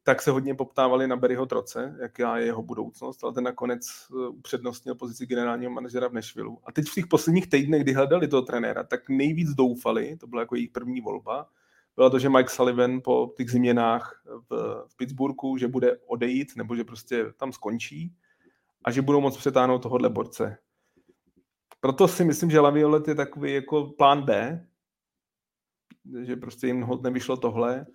tak se hodně poptávali na Berryho Troce, jaká je jeho budoucnost, ale ten nakonec eh, upřednostnil pozici generálního manažera v Nashville. A teď v těch posledních týdnech, kdy hledali toho trenéra, tak nejvíc doufali, to byla jako jejich první volba, bylo to, že Mike Sullivan po těch změnách v, v Pittsburghu, že bude odejít, nebo že prostě tam skončí a že budou moct přetáhnout tohohle borce. Proto si myslím, že Laviolet je takový jako plán B, že prostě jim nevyšlo tohle.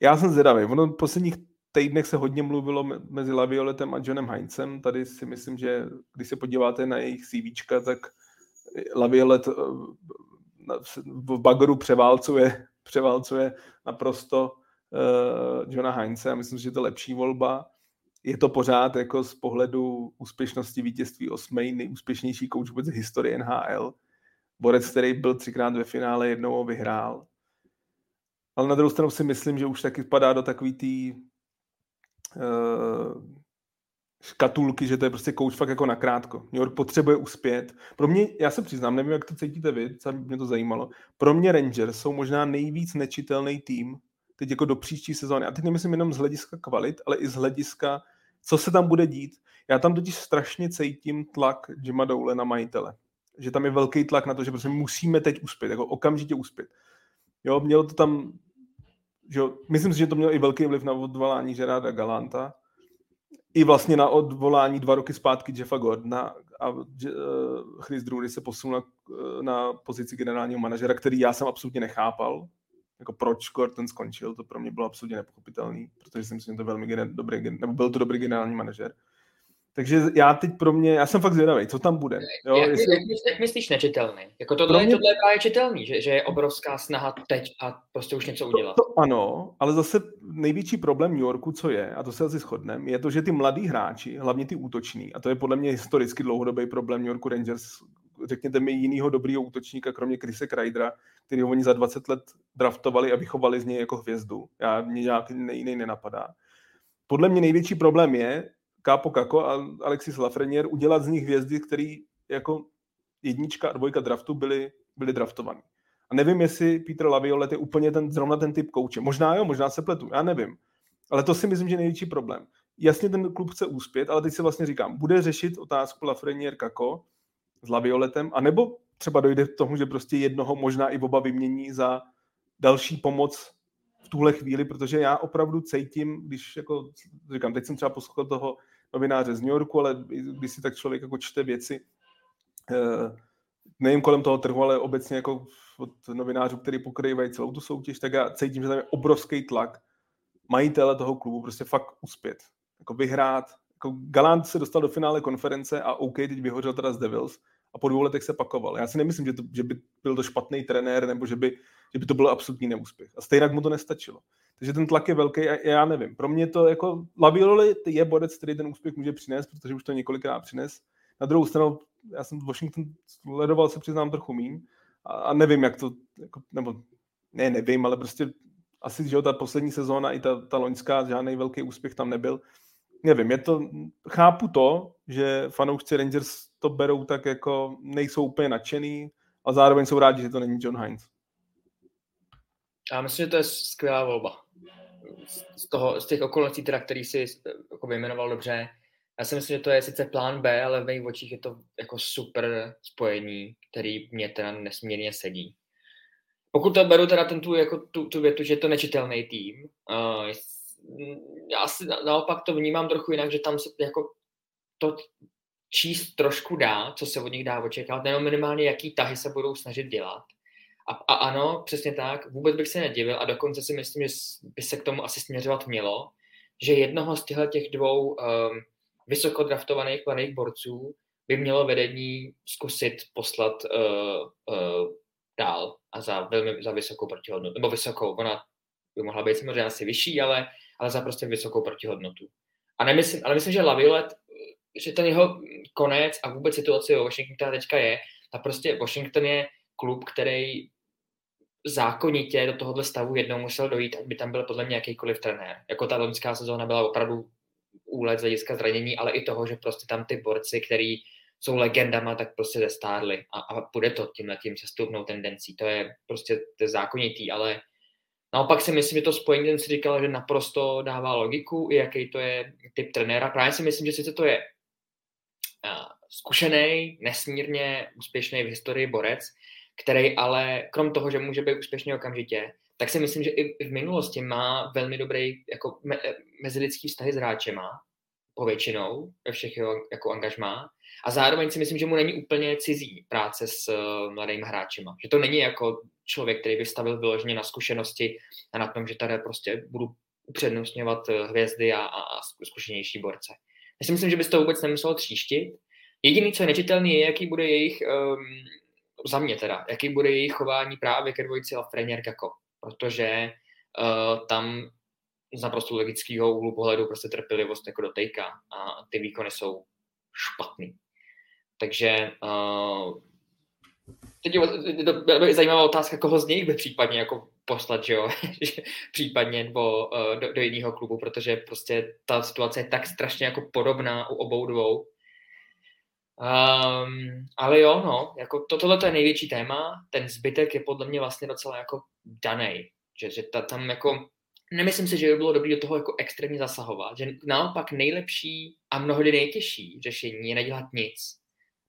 Já jsem zvědavý. Ono posledních týdnech se hodně mluvilo mezi Lavioletem a Johnem Heinzem. Tady si myslím, že když se podíváte na jejich CV, tak Laviolet eh, v Bagoru převálcuje, převálcuje naprosto uh, Johna Heinze a myslím, že je to lepší volba. Je to pořád jako z pohledu úspěšnosti vítězství osmej nejúspěšnější kouč vůbec historie NHL. Borec, který byl třikrát ve finále, jednou ho vyhrál. Ale na druhou stranu si myslím, že už taky padá do takový uh, škatulky, že to je prostě kouč fakt jako nakrátko. New York potřebuje uspět. Pro mě, já se přiznám, nevím, jak to cítíte vy, co mě to zajímalo, pro mě Rangers jsou možná nejvíc nečitelný tým teď jako do příští sezóny. A teď nemyslím jenom z hlediska kvalit, ale i z hlediska, co se tam bude dít. Já tam totiž strašně cítím tlak Jima Doule na majitele. Že tam je velký tlak na to, že prostě musíme teď uspět, jako okamžitě uspět. Jo, mělo to tam že myslím si, že to mělo i velký vliv na odvolání Gerarda Galanta, i vlastně na odvolání dva roky zpátky Jeffa Gordona a uh, Chris Drury se posunul na, uh, na pozici generálního manažera, který já jsem absolutně nechápal, jako proč Gordon skončil, to pro mě bylo absolutně nepochopitelný, protože si myslím, že to velmi dobrý, nebo byl to dobrý generální manažer. Takže já teď pro mě, já jsem fakt zvědavý, co tam bude. Jo, jak, jestli... jak, myslíš nečitelný? Jako tohle, mě... tohle je právě čitelný, že, že je obrovská snaha teď a prostě už něco udělat. To, to ano, ale zase největší problém New Yorku, co je, a to se asi shodneme, je to, že ty mladí hráči, hlavně ty útoční, a to je podle mě historicky dlouhodobý problém New Yorku Rangers, řekněte mi jinýho dobrýho útočníka, kromě Krise Krydera, který ho oni za 20 let draftovali a vychovali z něj jako hvězdu. Já mě nějaký jiný nenapadá. Podle mě největší problém je, Kápo Kako a Alexis Lafreniere udělat z nich hvězdy, který jako jednička a dvojka draftu byly, byly draftovaný. A nevím, jestli Peter Laviolet je úplně ten, zrovna ten typ kouče. Možná jo, možná se pletu, já nevím. Ale to si myslím, že největší problém. Jasně ten klub chce úspět, ale teď se vlastně říkám, bude řešit otázku Lafreniere Kako s Lavioletem, anebo třeba dojde k tomu, že prostě jednoho možná i oba vymění za další pomoc v tuhle chvíli, protože já opravdu cítím, když jako, říkám, teď jsem třeba poslouchal toho novináře z New Yorku, ale když si tak člověk jako čte věci, eh, nejen kolem toho trhu, ale obecně jako od novinářů, který pokrývají celou tu soutěž, tak já cítím, že tam je obrovský tlak majitele toho klubu prostě fakt uspět. Jako vyhrát. Jako Galant se dostal do finále konference a OK, teď vyhořel teda z Devils a po dvou letech se pakoval. Já si nemyslím, že, to, že by byl to špatný trenér nebo že by, že by to bylo absolutní neúspěch. A stejně mu to nestačilo. Takže ten tlak je velký a já nevím. Pro mě to jako Lavioli je bodec, který ten úspěch může přinést, protože už to několikrát přines. Na druhou stranu, já jsem Washington sledoval, se přiznám trochu míň a, nevím, jak to, jako, nebo ne, nevím, ale prostě asi, že jo, ta poslední sezóna i ta, ta loňská, žádný velký úspěch tam nebyl. Nevím, je to, chápu to, že fanoušci Rangers to berou tak jako, nejsou úplně nadšený, a zároveň jsou rádi, že to není John Hines. Já myslím, že to je skvělá volba. Z, toho, z těch okolností, teda, který si jako vyjmenoval dobře, já si myslím, že to je sice plán B, ale v mých očích je to jako super spojení, který mě teda nesmírně sedí. Pokud to beru teda ten tu, jako tu, tu větu, že je to nečitelný tým, uh, já si na, naopak to vnímám trochu jinak, že tam se jako to číst trošku dá, co se od nich dá očekávat, nebo minimálně jaký tahy se budou snažit dělat. A, a ano, přesně tak, vůbec bych se nedivil a dokonce si myslím, že by se k tomu asi směřovat mělo, že jednoho z těchto těch dvou um, vysoko draftovaných planých borců by mělo vedení zkusit poslat uh, uh, dál a za velmi za vysokou protihodnotu, nebo vysokou, ona by mohla být samozřejmě asi vyšší, ale, ale za prostě vysokou protihodnotu. A nemyslím, ale myslím, že Laviolet, že ten jeho konec a vůbec situace o Washington, která teďka je, a prostě Washington je klub, který zákonitě do tohohle stavu jednou musel dojít, aby tam byl podle mě jakýkoliv trenér. Jako ta loňská sezóna byla opravdu úlet z hlediska zranění, ale i toho, že prostě tam ty borci, který jsou legendama, tak prostě zestárli a, a bude to tímhle tím sestupnou tendencí. To je prostě to je zákonitý, ale naopak si myslím, že to spojení, ten si říkal, že naprosto dává logiku, i jaký to je typ trenéra. Právě si myslím, že sice to je uh, zkušený, nesmírně úspěšný v historii borec, který ale krom toho, že může být úspěšný okamžitě, tak si myslím, že i v minulosti má velmi dobrý jako me, mezilidský vztahy s hráčema, povětšinou ve všech jeho jako angažmá. A zároveň si myslím, že mu není úplně cizí práce s uh, mladými hráčema. Že to není jako člověk, který by stavil vyloženě na zkušenosti a na tom, že tady prostě budu upřednostňovat eh, hvězdy a, a, a zkušenější borce. Já si myslím, že by to vůbec nemuselo tříštit. Jediný, co je nečitelný, je, jaký bude jejich, um, za mě teda, jaký bude jejich chování právě ke dvojici Lafreniere Kako. Protože uh, tam z naprosto logického úhlu pohledu prostě trpělivost jako dotejka a ty výkony jsou špatný. Takže uh, teď je zajímavá otázka, koho z nich by případně jako poslat, že jo, případně nebo uh, do, do jiného klubu, protože prostě ta situace je tak strašně jako podobná u obou dvou. Um, ale jo, no, jako to, tohle je největší téma, ten zbytek je podle mě vlastně docela jako daný, že, že ta, tam jako nemyslím si, že by bylo dobré do toho jako extrémně zasahovat, že naopak nejlepší a mnohdy nejtěžší řešení je nedělat nic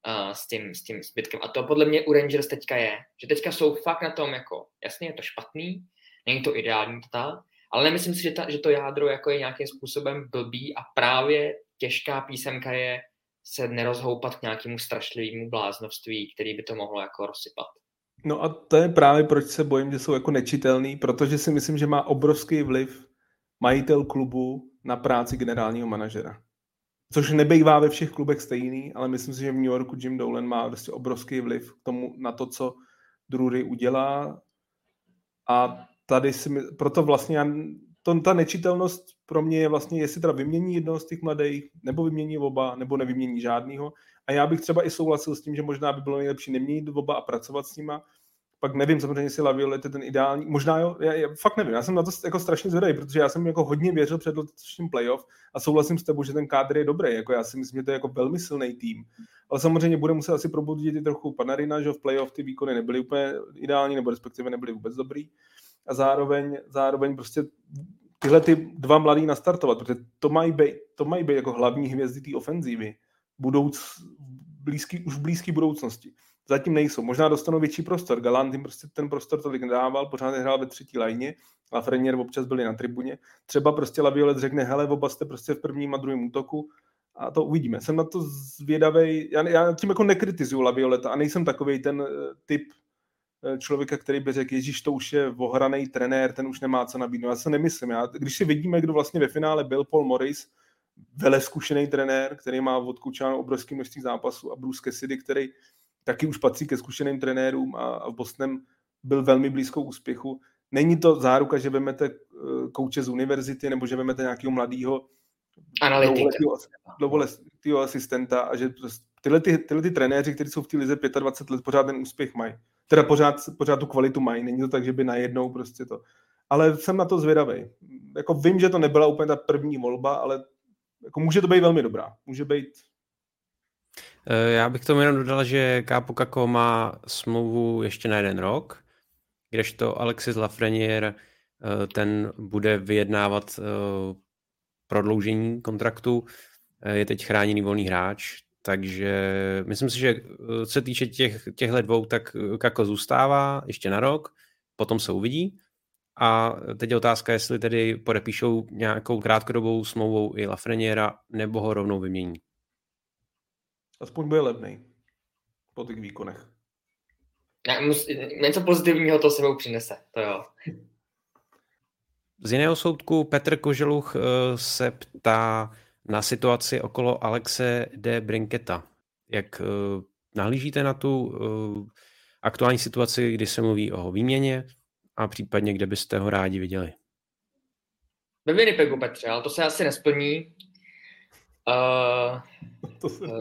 uh, s, tím, s tím zbytkem. A to podle mě u Rangers teďka je, že teďka jsou fakt na tom jako, jasně je to špatný, není to ideální tata, ale nemyslím si, že, ta, že to jádro jako je nějakým způsobem blbý a právě těžká písemka je se nerozhoupat k nějakému strašlivému bláznovství, který by to mohlo jako rozsypat. No a to je právě proč se bojím, že jsou jako nečitelný, protože si myslím, že má obrovský vliv majitel klubu na práci generálního manažera. Což nebejvá ve všech klubech stejný, ale myslím si, že v New Yorku Jim Dolan má prostě obrovský vliv k tomu, na to, co Drury udělá. A tady si, proto vlastně to, ta nečitelnost pro mě je vlastně, jestli teda vymění jednoho z těch mladých, nebo vymění oba, nebo nevymění žádného. A já bych třeba i souhlasil s tím, že možná by bylo nejlepší neměnit oba a pracovat s nima, pak nevím samozřejmě, jestli Laviolette je ten ideální, možná jo, já, já, fakt nevím, já jsem na to jako strašně zvedavý, protože já jsem jako hodně věřil před letošním playoff a souhlasím s tebou, že ten kádr je dobrý, jako já si myslím, že to je jako velmi silný tým, ale samozřejmě bude muset asi probudit i trochu Panarina, že v playoff ty výkony nebyly úplně ideální, nebo respektive nebyly vůbec dobrý. A zároveň, zároveň prostě tyhle ty dva mladý nastartovat, protože to mají být, to mají být jako hlavní hvězdy té ofenzívy budouc, blízký, už v blízké budoucnosti zatím nejsou. Možná dostanou větší prostor. Galant jim prostě ten prostor tolik nedával, pořád hrál ve třetí lajně, a Frenier občas byli na tribuně. Třeba prostě Laviolet řekne, hele, oba jste prostě v prvním a druhém útoku a to uvidíme. Jsem na to zvědavý. Já, já tím jako nekritizuju Lavioleta a nejsem takový ten uh, typ člověka, který by řekl, Ježíš, to už je ohraný trenér, ten už nemá co nabídnout. Já se nemyslím. Já, když si vidíme, kdo vlastně ve finále byl, Paul Morris, vele zkušený trenér, který má od obrovský množství zápasů a Bruce Cassidy, který taky už patří ke zkušeným trenérům a, v Boston byl velmi blízkou úspěchu. Není to záruka, že vezmete eh, kouče z univerzity nebo že vezmete nějakého mladého dlouholetého asistenta a že tyhle, ty, tyhle ty trenéři, kteří jsou v té lize 25 let, pořád ten úspěch mají. Teda pořád, pořád tu kvalitu mají. Není to tak, že by najednou prostě to. Ale jsem na to zvědavý. Jako vím, že to nebyla úplně ta první volba, ale jako může to být velmi dobrá. Může být Eh, já bych tomu jenom dodal, že Kápo Kako má smlouvu ještě na jeden rok, kdežto Alexis Lafreniere eh, ten bude vyjednávat eh, prodloužení kontraktu, je teď chráněný volný hráč, takže myslím si, že co se týče těch, těchhle dvou, tak Kako zůstává ještě na rok, potom se uvidí. A teď je otázka, jestli tedy podepíšou nějakou krátkodobou smlouvou i Lafreniera, nebo ho rovnou vymění. Aspoň bude levný po těch výkonech. Já, mus, něco pozitivního to sebou přinese, to jo. Z jiného soudku Petr Koželuch eh, se ptá na situaci okolo Alexe de Brinketa. Jak eh, nahlížíte na tu eh, aktuální situaci, kdy se mluví o výměně a případně, kde byste ho rádi viděli? Ve Winnipegu, Petře, ale to se asi nesplní. Uh, to se uh,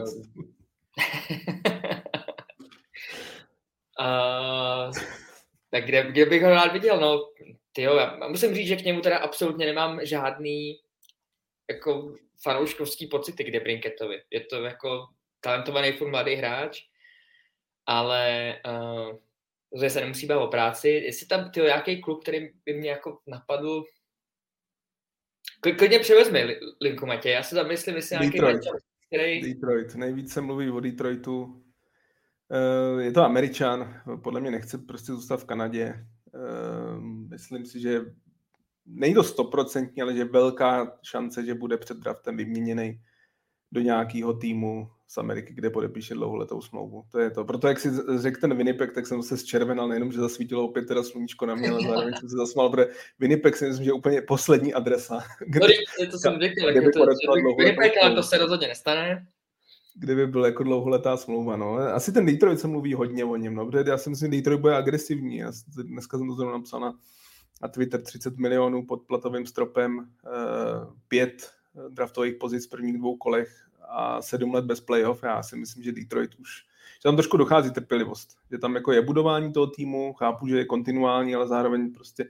uh, tak kde, kde bych ho rád viděl? No, tyjo, já musím říct, že k němu teda absolutně nemám žádný jako fanouškovský pocity k Debrinketovi. Je to jako talentovaný furt mladý hráč, ale uh, se nemusí bavit o práci. Jestli tam tyjo, nějaký klub, který by mě jako napadl, Klidně převezme linku Matěj, já se tam myslím, jestli nějaký Detroit. který... Detroit, nejvíc se mluví o Detroitu. Eh, je to Američan, podle mě nechce prostě zůstat v Kanadě. Eh, myslím si, že není to stoprocentní, ale že je velká šance, že bude před draftem vyměněný do nějakého týmu z Ameriky, kde podepíše dlouholetou smlouvu. To je to. Proto, jak si řekl ten Winnipeg, tak jsem se zčervenal, nejenom, že zasvítilo opět teda sluníčko na mě, ale zároveň jsem se zasmál, protože Winnipeg si myslím, že je úplně poslední adresa. Kde, no, to jsem řekl, kde by to, Winnipeg, ale to se rozhodně nestane. Kdyby byl jako dlouholetá smlouva, no. Asi ten Detroit se mluví hodně o něm, no, protože já si myslím, že Detroit bude agresivní. Já dneska jsem to zrovna napsal na, na Twitter 30 milionů pod platovým stropem, uh, pět draftových pozic v prvních dvou kolech a sedm let bez playoff, já si myslím, že Detroit už, že tam trošku dochází trpělivost, že tam jako je budování toho týmu, chápu, že je kontinuální, ale zároveň prostě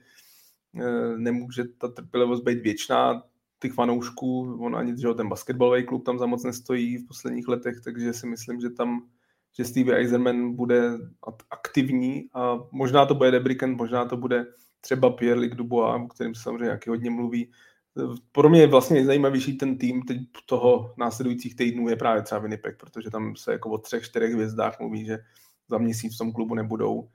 e, nemůže ta trpělivost být věčná, těch fanoušků, on ani že ten basketbalový klub tam za moc nestojí v posledních letech, takže si myslím, že tam že Steve Eisenman bude aktivní a možná to bude Debriken, možná to bude třeba Pierre-Luc Dubois, o kterým se samozřejmě nějaký hodně mluví, pro mě je vlastně nejzajímavější ten tým teď toho následujících týdnů je právě třeba Winnipeg, protože tam se jako o třech, čtyřech hvězdách mluví, že za měsíc v tom klubu nebudou,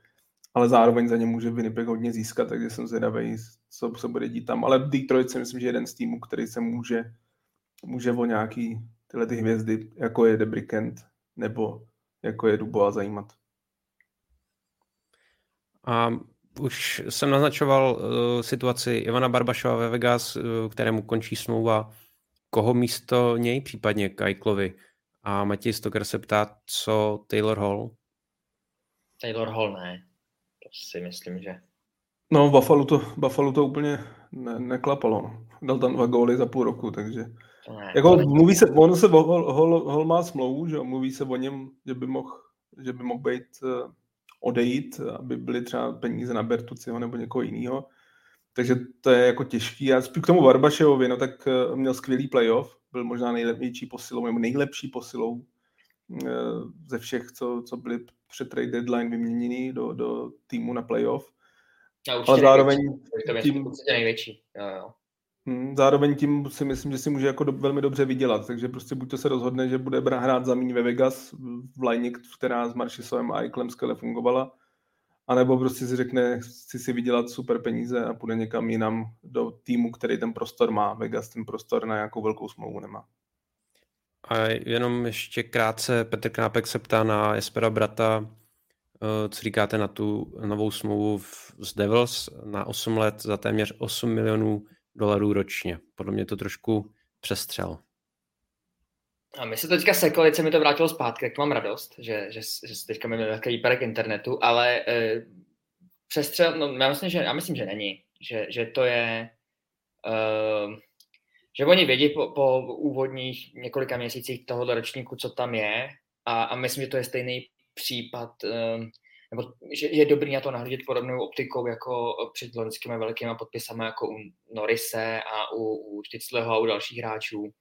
ale zároveň za ně může Winnipeg hodně získat, takže jsem zvědavý, co se bude dít tam. Ale Detroit si myslím, že je jeden z týmů, který se může, může o nějaký tyhle ty hvězdy, jako je Debrikent nebo jako je Dubois zajímat. A už jsem naznačoval uh, situaci Ivana Barbašova ve Vegas, uh, kterému končí smlouva. Koho místo něj, případně Kajklovi? A Matěj Stoker se ptá, co Taylor Hall? Taylor Hall ne. To si myslím, že... No, Buffalo to, Buffalo to úplně ne, neklapalo. Dal tam dva góly za půl roku, takže... Ne, jako to mluví se, ono se, Hall, Hall, Hall má smlouvu, že mluví se o něm, že by mohl, že by mohl být uh, odejít, aby byly třeba peníze na Bertuciho nebo někoho jiného. Takže to je jako těžký. A k tomu Barbaševovi, no tak eh, měl skvělý playoff, byl možná nejlepší posilou, nebo nejlepší posilou eh, ze všech, co, co byly před trade deadline vyměněný do, do týmu na playoff. Ale zároveň největší. tím, největší. Jo, jo. Hmm, zároveň tím si myslím, že si může jako do, velmi dobře vydělat, takže prostě buď to se rozhodne, že bude hrát za míň ve Vegas v line, která s Maršisovem a Eiklem skvěle fungovala, anebo prostě si řekne, chci si vydělat super peníze a půjde někam jinam do týmu, který ten prostor má. Vegas ten prostor na nějakou velkou smlouvu nemá. A jenom ještě krátce, Petr Knápek se ptá na Espera Brata, eh, co říkáte na tu novou smlouvu z Devils na 8 let za téměř 8 milionů dolarů ročně. Podle mě to trošku přestřel. A my se teďka sekli, se mi to vrátilo zpátky, tak mám radost, že, že, že teďka máme nějaký výpadek internetu, ale e, přestřel, no já myslím, že, já myslím, že není. Že, že to je, e, že oni vědí po, po úvodních několika měsících toho ročníku, co tam je a, a myslím, že to je stejný případ e, nebo že je dobrý na to nahlížet podobnou optikou jako před loňskými velkými podpisami jako u Norise a u, u Šticleho a u dalších hráčů,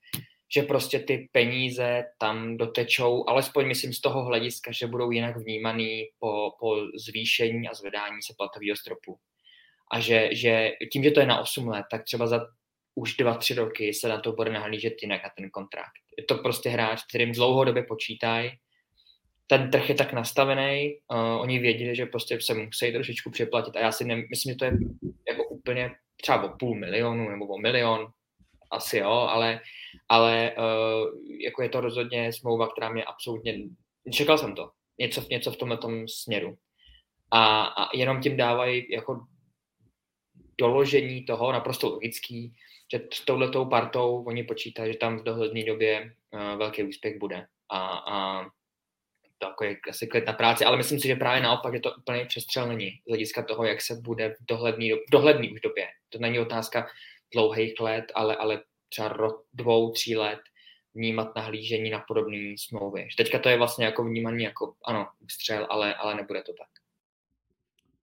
že prostě ty peníze tam dotečou, alespoň myslím z toho hlediska, že budou jinak vnímaný po, po zvýšení a zvedání se platového stropu. A že, že tím, že to je na 8 let, tak třeba za už 2-3 roky se na to bude nahlížet jinak na ten kontrakt. Je to prostě hráč, kterým dlouhodobě počítají, ten trh je tak nastavený, uh, oni věděli, že prostě se musí trošičku přeplatit a já si ne, myslím, že to je jako úplně třeba o půl milionu nebo o milion, asi jo, ale, ale uh, jako je to rozhodně smlouva, která mě absolutně, čekal jsem to, něco, něco v tomhle tom směru. A, a jenom tím dávají jako doložení toho naprosto logický, že s touhletou partou oni počítají, že tam v dohledné době uh, velký úspěch bude. A, a to je asi klid na práci, ale myslím si, že právě naopak, že to úplně přestřel není z hlediska toho, jak se bude v dohledný, v dohledný už době. To není otázka dlouhých let, ale, ale třeba rok, dvou, tří let vnímat nahlížení na podobné smlouvy. Teďka to je vlastně jako vnímaný jako, ano, střel, ale, ale nebude to tak.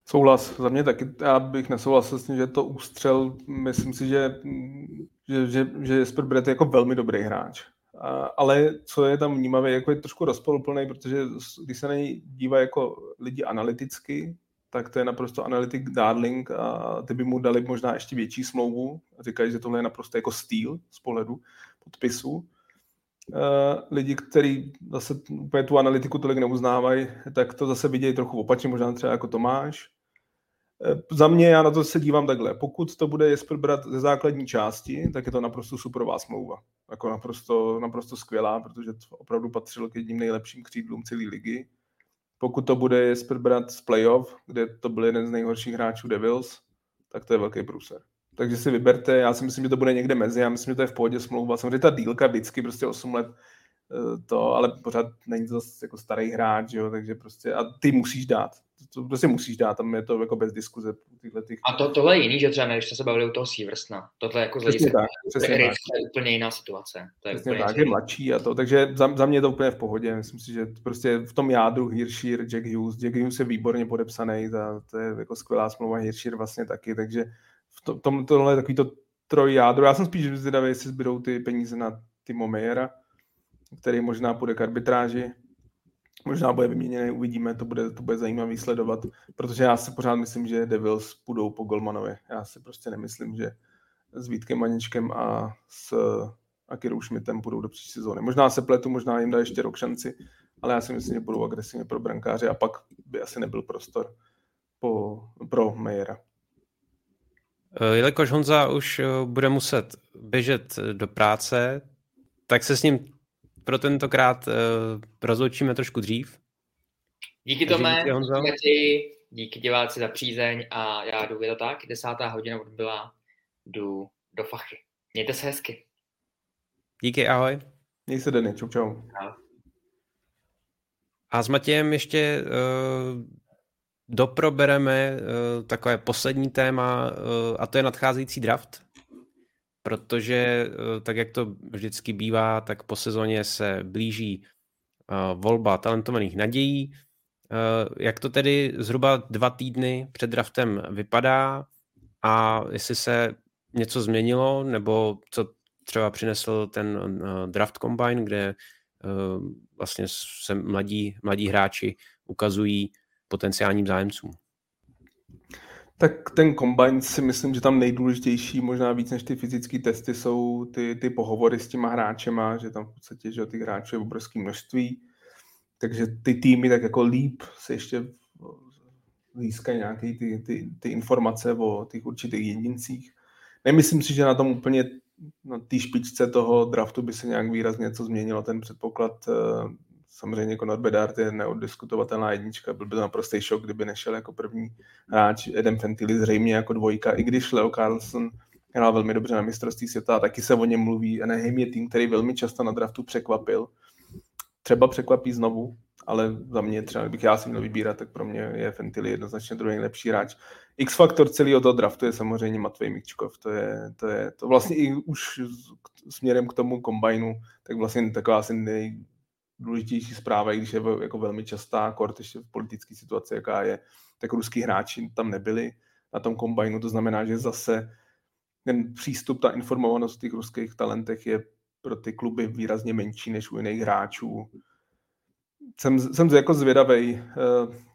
Souhlas, za mě taky, já bych nesouhlasil s tím, že to ústřel, myslím si, že, že, že, že Jesper Brett je jako velmi dobrý hráč ale co je tam vnímavé, jako je trošku rozpoluplný, protože když se na něj dívá jako lidi analyticky, tak to je naprosto analytik darling a ty by mu dali možná ještě větší smlouvu. Říkají, že tohle je naprosto jako styl z pohledu podpisu. Uh, lidi, kteří zase úplně tu analytiku tolik neuznávají, tak to zase vidějí trochu opačně, možná třeba jako Tomáš. Eh, za mě, já na to se dívám takhle. Pokud to bude Jesper brát ze základní části, tak je to naprosto superová smlouva. Jako naprosto, naprosto skvělá, protože to opravdu patřilo k jedním nejlepším křídlům celé ligy. Pokud to bude Jesper brát z playoff, kde to byl jeden z nejhorších hráčů Devils, tak to je velký průser. Takže si vyberte, já si myslím, že to bude někde mezi, já myslím, že to je v pohodě smlouva. Samozřejmě ta dílka vždycky prostě 8 let eh, to, ale pořád není to zase jako starý hráč, jo, takže prostě a ty musíš dát to prostě musíš dát, tam je to jako bez diskuze. Tyhle těch... A to, tohle je jiný, že třeba když se bavili u toho Seversna, tohle jako z hlediska je úplně jiná situace. To je přesně úplně tak, je mladší a to, takže za, za, mě je to úplně v pohodě. Myslím si, že prostě v tom jádru Hirschir, Jack Hughes, Jack Hughes je výborně podepsaný, ta, to je jako skvělá smlouva, Hirschir vlastně taky, takže v to, tom, tohle je takový to troj jádro. Já jsem spíš zvědavý, jestli zbydou ty peníze na Timo Mejera, který možná půjde k arbitráži, možná bude vyměněný, uvidíme, to bude, to bude zajímavý sledovat, protože já si pořád myslím, že Devils půjdou po Golmanovi. Já si prostě nemyslím, že s Vítkem Maničkem a s Akirou Schmidtem půjdou do příští sezóny. Možná se pletu, možná jim dá ještě rok šanci, ale já si myslím, že budou agresivně pro brankáře a pak by asi nebyl prostor po, pro Mejera. Eh, jelikož Honza už eh, bude muset běžet do práce, tak se s ním pro tentokrát uh, rozloučíme trošku dřív. Díky Tome, díky, díky diváci za přízeň a já jdu, je to tak, desátá hodina odbyla, jdu do fachy. Mějte se hezky. Díky, ahoj. Měj se, Denny, čau, čau. A s Matějem ještě uh, doprobereme uh, takové poslední téma, uh, a to je nadcházející draft protože eh, tak, jak to vždycky bývá, tak po sezóně se blíží eh, volba talentovaných nadějí. Jak to tedy zhruba dva týdny před draftem vypadá a jestli se něco změnilo, nebo co třeba přinesl ten draft combine, kde vlastně se mladí, mladí hráči ukazují potenciálním zájemcům. Tak ten combine si myslím, že tam nejdůležitější, možná víc než ty fyzické testy, jsou ty, ty pohovory s těma hráčema, že tam v podstatě, že ty hráče je obrovské množství, takže ty týmy tak jako líp se ještě získají nějaké ty, ty, ty informace o těch určitých jedincích. Nemyslím si, že na tom úplně na té špičce toho draftu by se nějak výrazně něco změnilo. Ten předpoklad eh, samozřejmě Conor Bedard je neoddiskutovatelná jednička, byl by to naprostý šok, kdyby nešel jako první hráč Adam Fentily zřejmě jako dvojka, i když Leo Carlson hrál velmi dobře na mistrovství světa a taky se o něm mluví. Anaheim je tým, který velmi často na draftu překvapil. Třeba překvapí znovu, ale za mě třeba, kdybych já si měl vybírat, tak pro mě je Fentily jednoznačně druhý nejlepší hráč. X-faktor celého toho draftu je samozřejmě Matvej Mikčkov. To je, to je to vlastně i už směrem k tomu kombajnu, tak vlastně taková asi nej, důležitější zpráva, i když je jako velmi častá, kort ještě v politické situaci, jaká je, tak ruský hráči tam nebyli na tom kombajnu, to znamená, že zase ten přístup, ta informovanost v těch ruských talentech je pro ty kluby výrazně menší než u jiných hráčů. Jsem, jsem jako zvědavý, eh,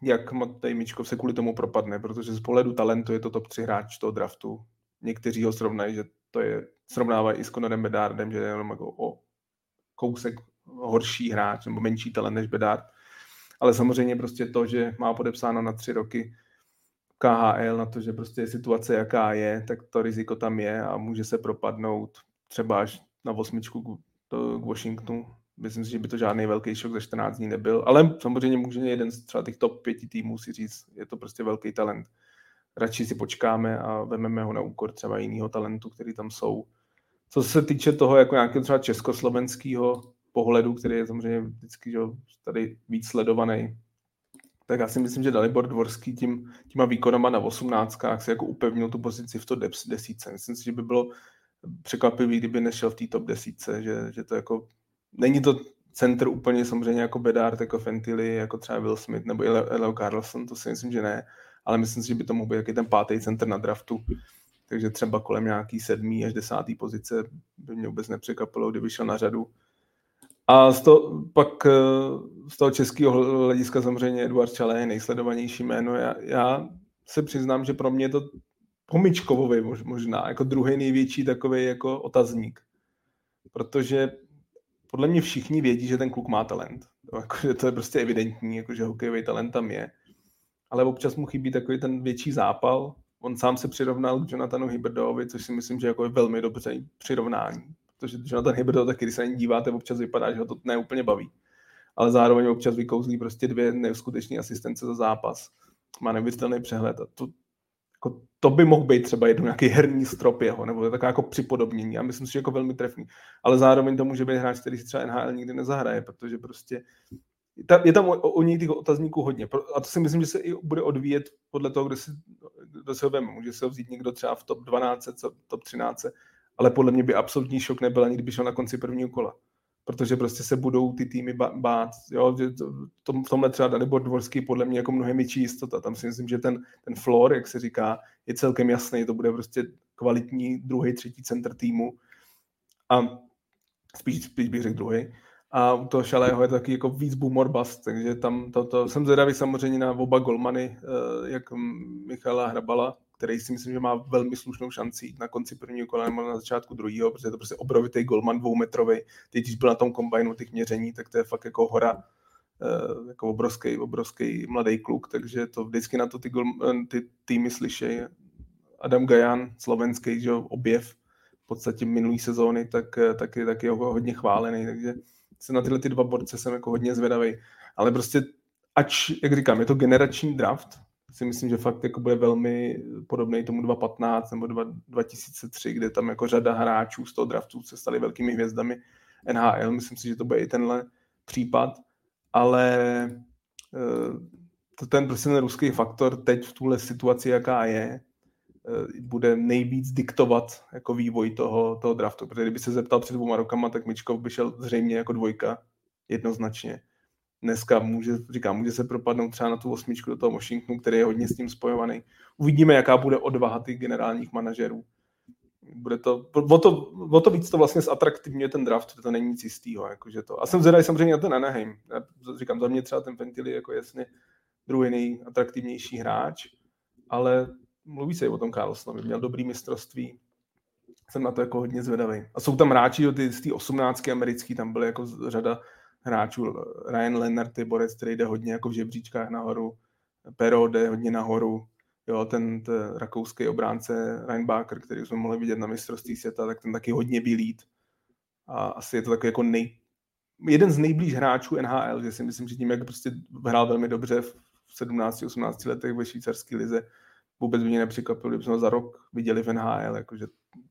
jak Matej Mičkov se kvůli tomu propadne, protože z pohledu talentu je to top 3 hráč toho draftu. Někteří ho srovnají, že to je, srovnávají i s Conorem Bedardem, že je jenom jako o kousek horší hráč nebo menší talent než Bedard. Ale samozřejmě prostě to, že má podepsáno na tři roky KHL, na to, že prostě je situace jaká je, tak to riziko tam je a může se propadnout třeba až na osmičku k, Washingtonu. Myslím si, že by to žádný velký šok za 14 dní nebyl, ale samozřejmě může jeden z třeba těch top pěti týmů si říct, je to prostě velký talent. Radši si počkáme a vememe ho na úkor třeba jiného talentu, který tam jsou. Co se týče toho jako nějakého třeba československého pohledu, který je samozřejmě vždycky že, tady víc sledovaný, tak já si myslím, že Dalibor Dvorský tím, těma výkonama na 18. si jako upevnil tu pozici v to desíce. Myslím si, že by bylo překvapivý, kdyby nešel v té top desíce, že, že to jako, není to center úplně samozřejmě jako Bedard, jako Fentily, jako třeba Will Smith nebo Leo Carlson, to si myslím, že ne, ale myslím si, že by to mohl být jaký ten pátý center na draftu, takže třeba kolem nějaký sedmý až desátý pozice by mě vůbec nepřekvapilo, kdyby šel na řadu. A z toho, pak eh, z toho českého hlediska samozřejmě Eduard Čalé je nejsledovanější jméno. Já, já se přiznám, že pro mě je to pomičkovový možná, jako druhý největší takový jako otazník. Protože podle mě všichni vědí, že ten kluk má talent. Jako, že to je prostě evidentní, jako, že hokejový talent tam je. Ale občas mu chybí takový ten větší zápal. On sám se přirovnal k Jonathanu Hyberdovi, což si myslím, že jako je velmi dobře přirovnání protože Jonathan Hybrid taky, když se na ní díváte, občas vypadá, že ho to neúplně baví. Ale zároveň občas vykouzlí prostě dvě neskutečné asistence za zápas. Má neuvěřitelný přehled a to, jako, to by mohl být třeba jednou nějaký herní strop jeho, nebo taková jako připodobnění. Já myslím si, že jako velmi trefný. Ale zároveň to může být hráč, který si třeba NHL nikdy nezahraje, protože prostě je tam o, o něj těch otazníků hodně. A to si myslím, že se i bude odvíjet podle toho, kdo si, kdo si ho veme. Může se ho vzít někdo třeba v top 12, top 13, ale podle mě by absolutní šok nebyl ani kdyby šel na konci prvního kola. Protože prostě se budou ty týmy bát. Jo? To, v tomhle třeba Dalibor Dvorský podle mě jako mnohem větší jistota. Tam si myslím, že ten, ten floor, jak se říká, je celkem jasný. To bude prostě kvalitní druhý, třetí center týmu. A spíš, spíš bych řekl druhý. A u toho Šalého je taky jako víc boom or bust, takže tam to, to, jsem zvědavý samozřejmě na oba golmany, eh, jak Michala Hrabala, který si myslím, že má velmi slušnou šanci na konci prvního kola nebo na začátku druhého, protože je to prostě obrovitý golman dvoumetrový. Teď, když byl na tom kombajnu těch měření, tak to je fakt jako hora, eh, jako obrovský, obrovský mladý kluk, takže to vždycky na to ty, gol, eh, ty týmy slyšejí. Adam Gajan, slovenský, že objev v podstatě minulý sezóny, tak, eh, tak, je, tak je hodně chválený, takže se na tyhle ty dva borce jsem jako hodně zvědavý. Ale prostě, ač, jak říkám, je to generační draft, si myslím, že fakt jako bude velmi podobný tomu 2015 nebo 2003, kde tam jako řada hráčů z toho draftu se stali velkými hvězdami NHL. Myslím si, že to bude i tenhle případ, ale eh, to ten prostě ten ruský faktor teď v tuhle situaci, jaká je, eh, bude nejvíc diktovat jako vývoj toho, toho draftu. Protože kdyby se zeptal před dvěma rokama, tak Mičkov by šel zřejmě jako dvojka, jednoznačně dneska může, říkám, může se propadnout třeba na tu osmičku do toho Washingtonu, který je hodně s tím spojovaný. Uvidíme, jaká bude odvaha těch generálních manažerů. Bude to, o to, o to víc to vlastně zatraktivňuje ten draft, to není nic jistýho. Jakože to. A jsem zvědavý samozřejmě na ten Anaheim. Já říkám, za mě třeba ten Fentily jako jasně druhý nejatraktivnější hráč, ale mluví se i o tom Carlsonovi, měl dobrý mistrovství, jsem na to jako hodně zvědavý. A jsou tam hráči, ty, z té osmnáctky americký, tam byly jako řada hráčů, Ryan Leonard je borec, který jde hodně jako v žebříčkách nahoru, Pero jde hodně nahoru, jo, ten, ten rakouský obránce Ryan Barker, který jsme mohli vidět na mistrovství světa, tak ten taky hodně bylít. A asi je to takový jako nej, jeden z nejblíž hráčů NHL, že si myslím, že tím, jak prostě hrál velmi dobře v 17-18 letech ve švýcarské lize, vůbec by mě nepřekvapilo, kdyby jsme za rok viděli v NHL, jakože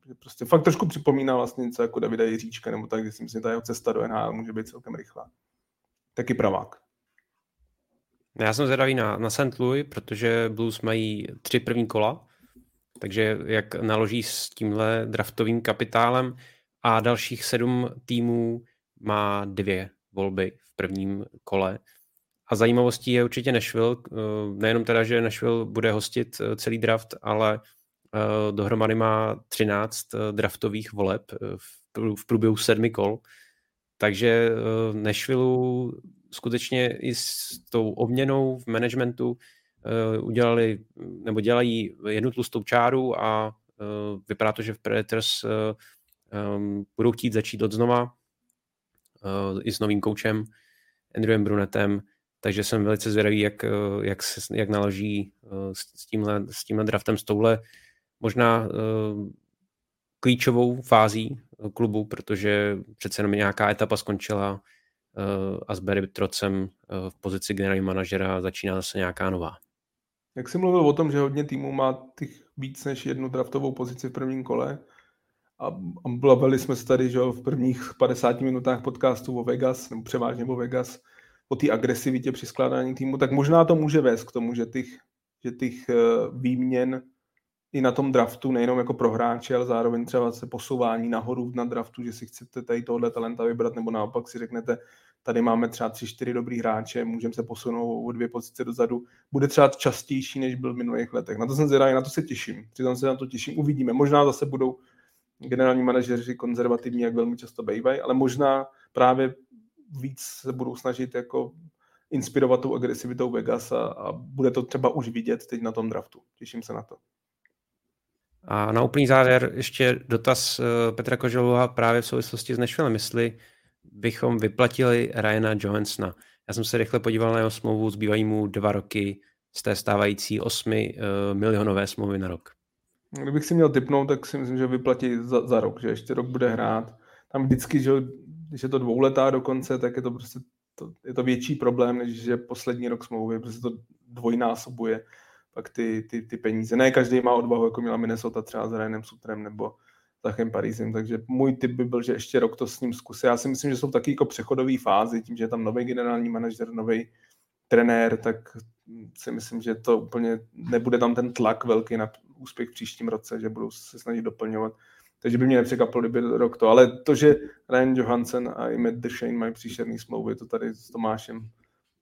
že prostě fakt trošku připomíná vlastně něco jako Davida Jiříčka, nebo tak, že si myslím, že ta jeho cesta do NHL může být celkem rychlá. Taky pravák. Já jsem zvědavý na, na St. Louis, protože Blues mají tři první kola, takže jak naloží s tímhle draftovým kapitálem a dalších sedm týmů má dvě volby v prvním kole. A zajímavostí je určitě Nashville, eh, nejenom teda, že Nashville bude hostit eh, celý draft, ale eh, dohromady má 13 draftových voleb v průběhu sedmi kol. Takže Nashville skutečně i s tou obměnou v managementu udělali, nebo dělají jednu tlustou čáru a vypadá to, že v Predators budou chtít začít od znova i s novým koučem Andrewem Brunetem takže jsem velice zvědavý, jak, eh, jak, jak naloží eh, s tímhle, s tímhle draftem, s touhle možná uh, klíčovou fází klubu, protože přece jenom nějaká etapa skončila a s Barry Trocem v pozici generálního manažera začíná zase nějaká nová. Jak jsi mluvil o tom, že hodně týmů má těch víc než jednu draftovou pozici v prvním kole a, a bavili jsme se tady že v prvních 50 minutách podcastu o Vegas, nebo převážně o Vegas, o té agresivitě při skládání týmu, tak možná to může vést k tomu, že těch, že těch eh, výměn i na tom draftu, nejenom jako pro hráče, ale zároveň třeba se posouvání nahoru na draftu, že si chcete tady tohle talenta vybrat, nebo naopak si řeknete, tady máme třeba tři, čtyři dobrý hráče, můžeme se posunout o dvě pozice dozadu, bude třeba častější, než byl v minulých letech. Na to jsem zvědavý, na to se těším. Přitom se na to těším, uvidíme. Možná zase budou generální manažeři konzervativní, jak velmi často bývají, ale možná právě víc se budou snažit jako inspirovat tou agresivitou Vegas a, a bude to třeba už vidět teď na tom draftu. Těším se na to. A na úplný závěr ještě dotaz eh, Petra Koželova právě v souvislosti s Nashville. Jestli bychom vyplatili Ryana Johansona. Já jsem se rychle podíval na jeho smlouvu, zbývají mu dva roky z té stávající osmi uh, milionové smlouvy na rok. Kdybych si měl typnout, tak si myslím, že vyplatí za, za rok, že ještě rok bude hrát. Tam vždycky, že když je to dvouletá dokonce, tak je to prostě to, je to větší problém, než že poslední rok smlouvy, prostě to dvojnásobuje pak ty, ty, ty peníze. Ne každý má odvahu, jako měla Minnesota třeba s Ryanem Sutrem nebo Zachem Parízem, takže můj tip by byl, že ještě rok to s ním zkusí. Já si myslím, že jsou taky jako přechodové fázy, tím, že je tam nový generální manažer, nový trenér, tak si myslím, že to úplně nebude tam ten tlak velký na úspěch v příštím roce, že budou se snažit doplňovat takže by mě nepřekvapilo, kdyby rok to. Ale to, že Ryan Johansson a i Matt Duchesne mají příšerný smlouvy, to tady s Tomášem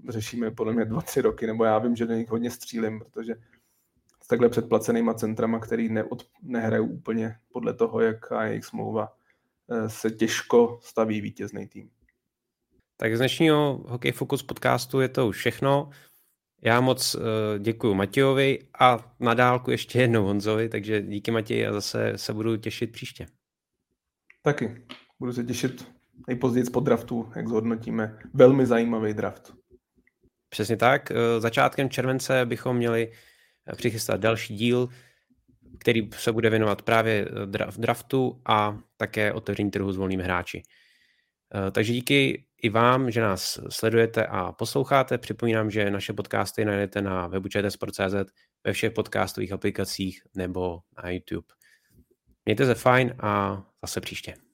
řešíme podle mě dva, tři roky, nebo já vím, že do nich hodně střílím, protože s takhle předplacenýma centrama, který neod, nehrajou úplně podle toho, jaká je jejich smlouva, eh, se těžko staví vítězný tým. Tak z dnešního Hokej Focus podcastu je to už všechno. Já moc uh, děkuji Matějovi a na dálku ještě jednou Honzovi, takže díky Matěji a zase se budu těšit příště. Taky. Budu se těšit nejpozději po draftu, jak zhodnotíme. Velmi zajímavý draft. Přesně tak. Eh, začátkem července bychom měli eh, přichystat další díl, který se bude věnovat právě v draftu a také otevření trhu s volnými hráči. Takže díky i vám, že nás sledujete a posloucháte. Připomínám, že naše podcasty najdete na webu čtsport.cz, ve všech podcastových aplikacích nebo na YouTube. Mějte se fajn a zase příště.